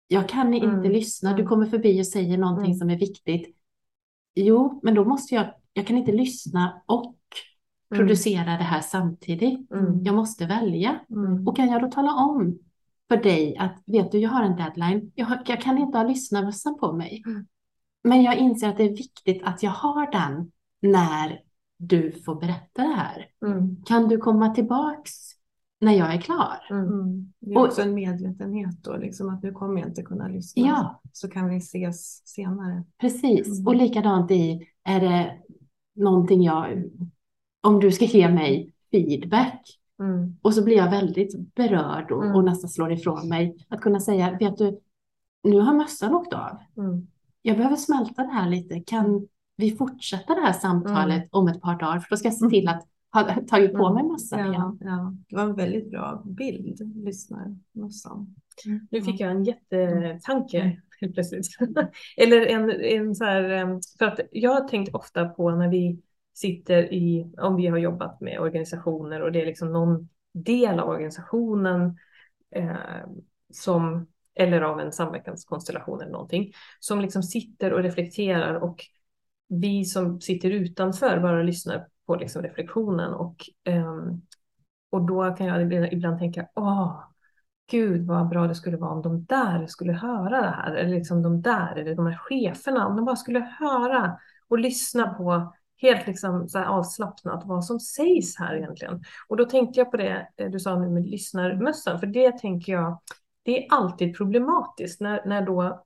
C: Jag kan inte mm. lyssna. Du mm. kommer förbi och säger någonting mm. som är viktigt. Jo, men då måste jag. Jag kan inte lyssna och producera det här samtidigt. Jag måste välja. Och kan jag då tala om för dig att vet du, jag har en deadline. Jag, jag kan inte ha lyssnarmössan på mig. Mm. Men jag inser att det är viktigt att jag har den när du får berätta det här. Mm. Kan du komma tillbaks när jag är klar?
B: Mm. mm. Det är också och, en medvetenhet då, liksom att nu kommer jag inte kunna lyssna. Ja. Så kan vi ses senare.
C: Precis, mm. och likadant i, är det någonting jag, om du ska ge mig feedback, Mm. Och så blir jag väldigt berörd och, mm. och, nästan slår ifrån mig. Att kunna säga, vet du, nu har mössan åkt av. Mm. Jag behöver smälta det här lite. Kan vi fortsätta det här samtalet mm. om ett par dagar? För då ska jag se till att ha tagit på mig mössan
B: ja,
C: igen.
B: Ja. Det var en väldigt bra bild, lyssnarmössan.
A: Mm. Nu fick jag en jättetanke helt plötsligt. Eller en, en så här, för att jag har tänkt ofta på när vi sitter i, om vi har jobbat med organisationer och det är liksom någon del av organisationen eh, som, eller av en samverkanskonstellation eller någonting, som liksom sitter och reflekterar och vi som sitter utanför bara lyssnar på liksom reflektionen och, eh, och då kan jag ibland tänka, åh, gud vad bra det skulle vara om de där skulle höra det här, eller liksom de där, eller de här cheferna, om de bara skulle höra och lyssna på helt liksom så avslappnat vad som sägs här egentligen. Och då tänkte jag på det eh, du sa nu med lyssnarmössan, för det tänker jag, det är alltid problematiskt när, när då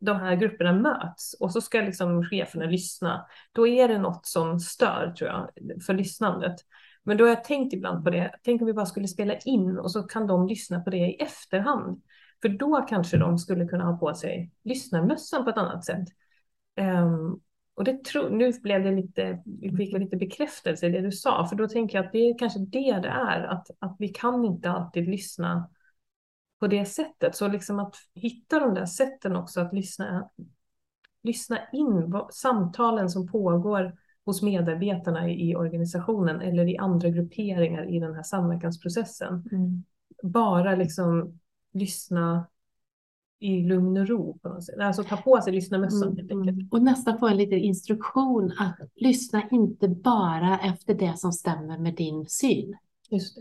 A: de här grupperna möts och så ska liksom cheferna lyssna. Då är det något som stör tror jag för lyssnandet. Men då har jag tänkt ibland på det, tänk om vi bara skulle spela in och så kan de lyssna på det i efterhand. För då kanske de skulle kunna ha på sig lyssnarmössan på ett annat sätt. Um, och det tro, nu blev det lite, fick lite bekräftelse i det du sa, för då tänker jag att det är kanske det det är, att, att vi kan inte alltid lyssna på det sättet. Så liksom att hitta de där sätten också att lyssna, lyssna in vad, samtalen som pågår hos medarbetarna i, i, organisationen eller i andra grupperingar i den här samverkansprocessen. Mm. Bara liksom lyssna i lugn och ro på något sätt. Alltså ta på sig lyssnarmössan mm. helt enkelt.
C: Mm. Och nästan få en liten instruktion att lyssna inte bara efter det som stämmer med din syn.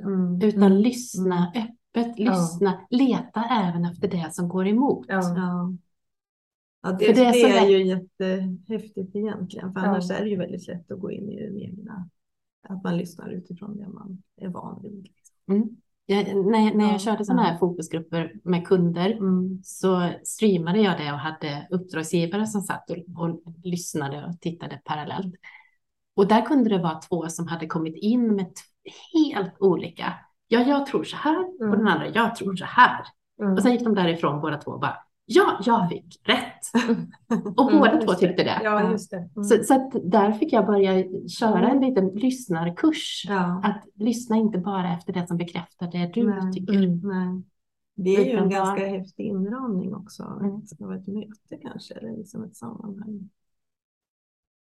C: Mm. Utan mm. lyssna mm. öppet, lyssna, ja. leta även efter det som går emot.
B: Ja. Ja. Ja, det, det, det är, är ju jättehäftigt egentligen, för annars är det ju väldigt lätt att gå in i den egna, att man lyssnar utifrån det man är van vid. Liksom.
C: Jag, när, när jag körde sådana här fokusgrupper med kunder mm. så streamade jag det och hade uppdragsgivare som satt och, och lyssnade och tittade parallellt. Och där kunde det vara två som hade kommit in med helt olika. Ja, jag tror så här mm. och den andra, jag tror så här. Mm. Och sen gick de därifrån båda två och bara, ja, jag fick rätt. Och
A: Mm,
C: båda
A: just
C: två tyckte det.
A: Ja, just det. Mm.
C: Så, så att där fick jag börja köra en liten lyssnarkurs.
B: Ja.
C: Att lyssna inte bara efter det som bekräftar det du
B: Nej.
C: tycker.
A: Mm.
B: Nej. Det är ju
C: Utan
B: en
C: bara-
B: ganska häftig inramning också
C: Mm.
B: av ett möte kanske, eller liksom ett sammanhang.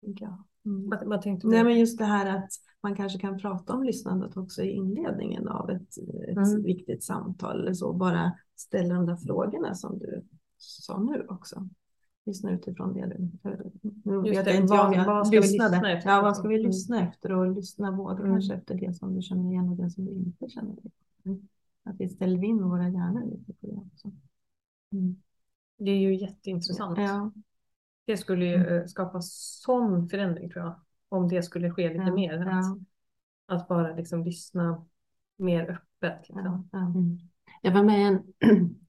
B: jag. Mm.
A: Vad, vad tänkte du?
B: Nej, men just det här att man kanske kan prata om lyssnandet också i inledningen av ett, ett
A: Mm.
B: viktigt samtal eller så. Bara ställa de där frågorna som du sa nu också. Lyssna utifrån det du... Nu vet
A: det,
B: jag inte
A: vad-
B: jag
A: vad ska vi lyssna efter?
B: Ja, vad ska vi
A: Mm.
B: lyssna efter? Och lyssna både
A: Mm.
B: kanske efter det som du känner igen och det som du inte känner igen. Mm. Att vi ställer in våra hjärnor lite på det också. Mm.
A: Det är ju jätteintressant.
B: Ja,
A: Det skulle ju eh, skapa sån förändring tror jag. Om det skulle ske lite
B: ja,
A: mer. Att,
B: ja,
A: att bara liksom lyssna mer öppet. Liksom.
B: ja, ja.
C: Mm. Jag var med i en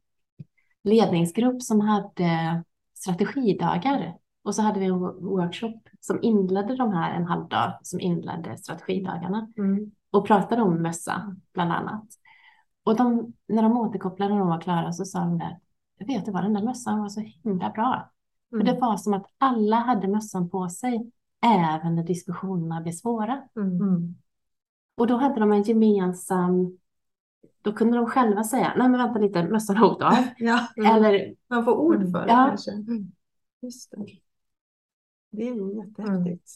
C: ledningsgrupp som hade strategidagar. Och så hade vi en wo- workshop som inledde de här en halv dag som inledde strategidagarna.
A: Mm.
C: och pratade om mössa bland annat. Och de, när de återkopplade när de var klara så sa de där, vet du vad, den där mössan var så himla bra. För
A: Mm.
C: det var som att alla hade mössan på sig, även när diskussionerna blev svåra.
A: Mm.
B: Mm.
C: Och då hade de en gemensam, då kunde de själva säga, nej men vänta lite, mössan har åkt av.
B: ja.
A: Mm.
C: Eller,
B: Man får ord för det
C: Ja.
B: kanske. Just det. Det är ju jättehäftigt.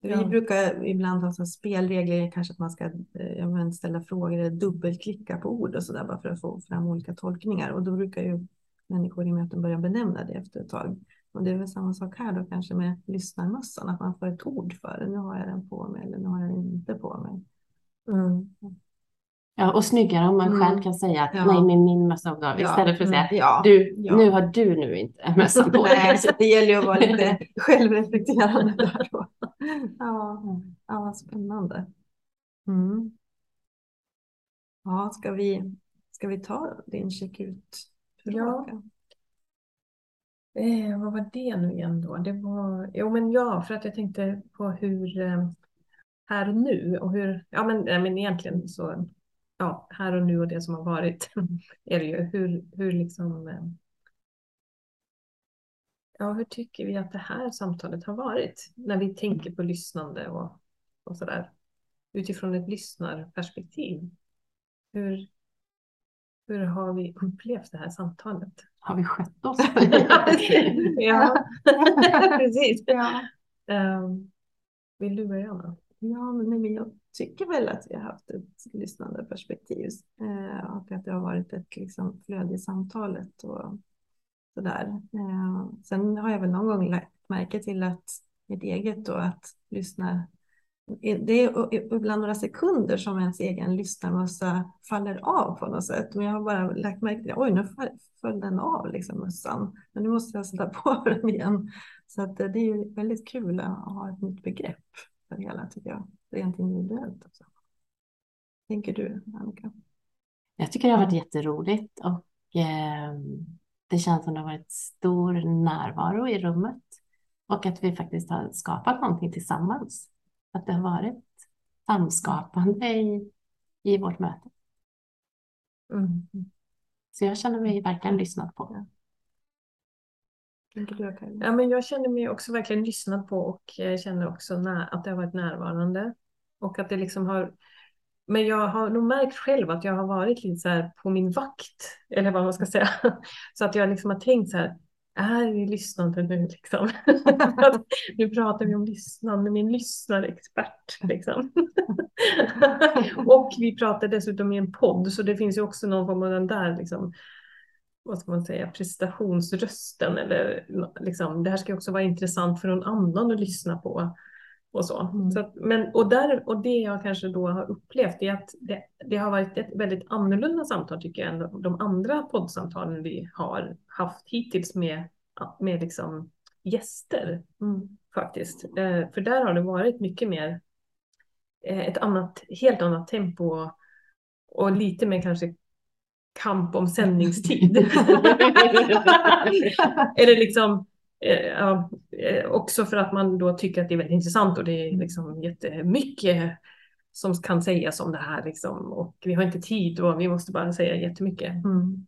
B: Vi
A: Ja.
B: brukar ibland ha så här spelregler, kanske att man ska eh, inte, ställa frågor eller dubbelklicka på ord och sådär bara för att få fram olika tolkningar. Och då brukar ju människor i möten börja benämna det efter ett tag. Och det är väl samma sak här då kanske med lyssnarmössan, att man får ett ord för det. Nu har jag den på mig eller nu har jag den inte på mig.
A: Mm.
C: Ja, och snyggare om man
B: Mm.
C: själv kan säga att
B: Ja.
C: nej, men min mössa av.
B: Ja.
C: Istället för att säga,
B: Ja.
C: du,
B: Ja.
C: nu har du nu inte mössan på
B: Nej,
C: dig.
B: så det gäller ju att vara lite självreflekterande där då. Ja, ja vad spännande. Mm. Ja, ska vi, ska vi ta din checkout-fråga?
A: Eh, vad var det nu igen då? Det var, jo men ja, för att jag tänkte på hur eh, här och nu och hur, ja men, men egentligen så, ja, här och nu och det som har varit är det ju hur, hur liksom, eh, ja hur tycker vi att det här samtalet har varit när vi tänker på lyssnande och, och sådär utifrån ett lyssnarperspektiv. Hur, hur har vi upplevt det här samtalet?
C: Har vi skött oss?
A: ja, precis.
B: Ja,
A: Um, vill du börja Anna?
B: Ja men nej, men jag tycker väl att vi har haft ett lyssnande perspektiv eh, och att det har varit ett liksom, flöde i samtalet och sådär. Eh, sen har jag väl någon gång lagt märke till att mitt eget då att lyssna det är ibland några sekunder som ens egen lyssnarmössa faller av på något sätt. Men jag har bara lagt märke till, oj nu föll den av liksom mössan. Men nu måste jag sätta på den igen. Så att eh, det är ju väldigt kul att ha ett nytt begrepp det hela tycker jag. Rent individuellt också. Tänker du Annika?
C: Jag tycker det har varit jätteroligt och eh, det känns som det har varit stor närvaro i rummet och att vi faktiskt har skapat någonting tillsammans. Att det har varit samskapande i, i vårt möte.
A: Mm.
C: Så jag känner mig verkligen lyssnad på.
B: Tänker du
A: Ja, men jag känner mig också verkligen lyssnad på och jag känner också när, att det har varit närvarande. Och att det liksom har... Men jag har nog märkt själv att jag har varit lite så här på min vakt, eller vad man ska säga. Så att jag liksom har tänkt så här, är vi lyssnande nu liksom? Nu pratar vi om lyssnande, min lyssnarexpert liksom. Och vi pratar dessutom i en podd, så det finns ju också någon form av den där liksom, vad ska man säga, prestationsrösten eller liksom, det här ska också vara intressant för någon annan att lyssna på. Och, så.
B: Mm.
A: Så att, men, och, där, och det jag kanske då har upplevt är att det, det har varit ett väldigt annorlunda samtal tycker jag än de, andra poddsamtalen vi har haft hittills med, med liksom gäster
B: Mm.
A: faktiskt. Eh, för där har det varit mycket mer eh, ett annat, helt annat tempo och lite mer kanske kamp om sändningstid. Eller liksom eh, ja, eh, också för att man då tycker att det är väldigt intressant och det är liksom jättemycket som kan sägas om det här liksom och vi har inte tid och vi måste bara säga jättemycket.
B: Mm.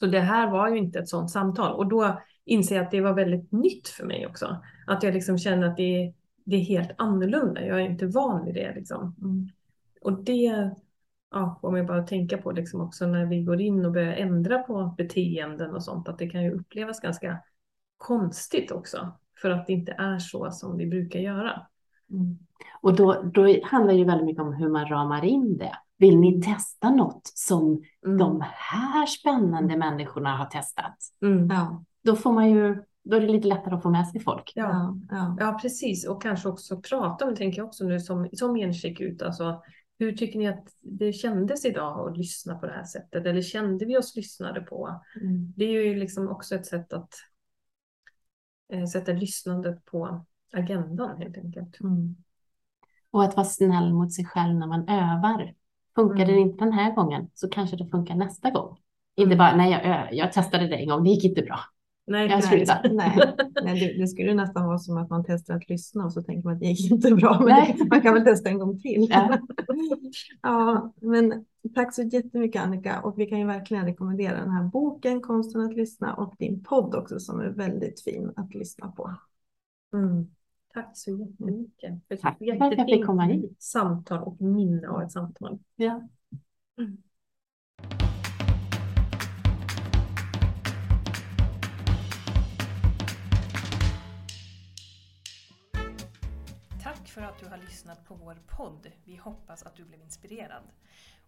A: Så det här var ju inte ett sådant samtal och då inser jag att det var väldigt nytt för mig också. Att jag liksom känner att det är, det är helt annorlunda. Jag är inte van vid det liksom.
B: Mm.
A: Och det ja, får man bara tänka på liksom också när vi går in och börjar ändra på beteenden och sånt. Att det kan ju upplevas ganska konstigt också. För att det inte är så som vi brukar göra.
C: Mm. Och då, då handlar det ju väldigt mycket om hur man ramar in det. Vill ni testa något som
A: Mm.
C: de här spännande människorna har testat?
A: Mm.
B: Ja,
C: Då får man ju, då är det lite lättare att få med sig folk.
A: Ja.
B: ja, ja.
A: precis. Och kanske också prata om, tänker jag också nu som, som enskick ut. Alltså, hur tycker ni att det kändes idag att lyssna på det här sättet? Eller kände vi oss lyssnade på?
B: Mm.
A: Det är ju liksom också ett sätt att eh, sätta lyssnandet på agendan helt enkelt.
B: Mm.
C: Och att vara snäll mot sig själv när man övar. Funkar det
A: Mm.
C: inte den här gången så kanske det funkar nästa gång. Inte
A: Mm.
C: bara, nej jag, jag testade det en gång, det gick inte bra.
A: Nej,
C: Jag
A: precis.
C: slutar.
B: Nej, nej det, det skulle nästan vara som att man testar att lyssna och så tänker man att det gick inte bra, men
C: Nej.
B: man kan väl testa en gång till.
C: Ja.
B: ja, men tack så jättemycket Annika och vi kan ju verkligen rekommendera den här boken Konsten att lyssna och din podd också som är väldigt fin att lyssna på.
A: Mm. Tack så jättemycket. För ett
C: Tack för att jag fick komma hit.
A: Samtal och minne av ett samtal.
C: Ja.
A: Tack för att du har lyssnat på vår podd. Vi hoppas att du blev inspirerad.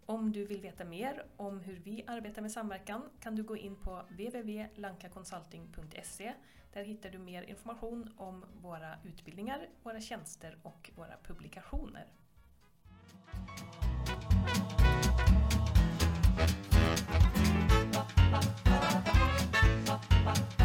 A: Om du vill veta mer om hur vi arbetar med samverkan kan du gå in på www.lankaconsulting.se. Där hittar du mer information om våra utbildningar, våra tjänster och våra publikationer. Bye.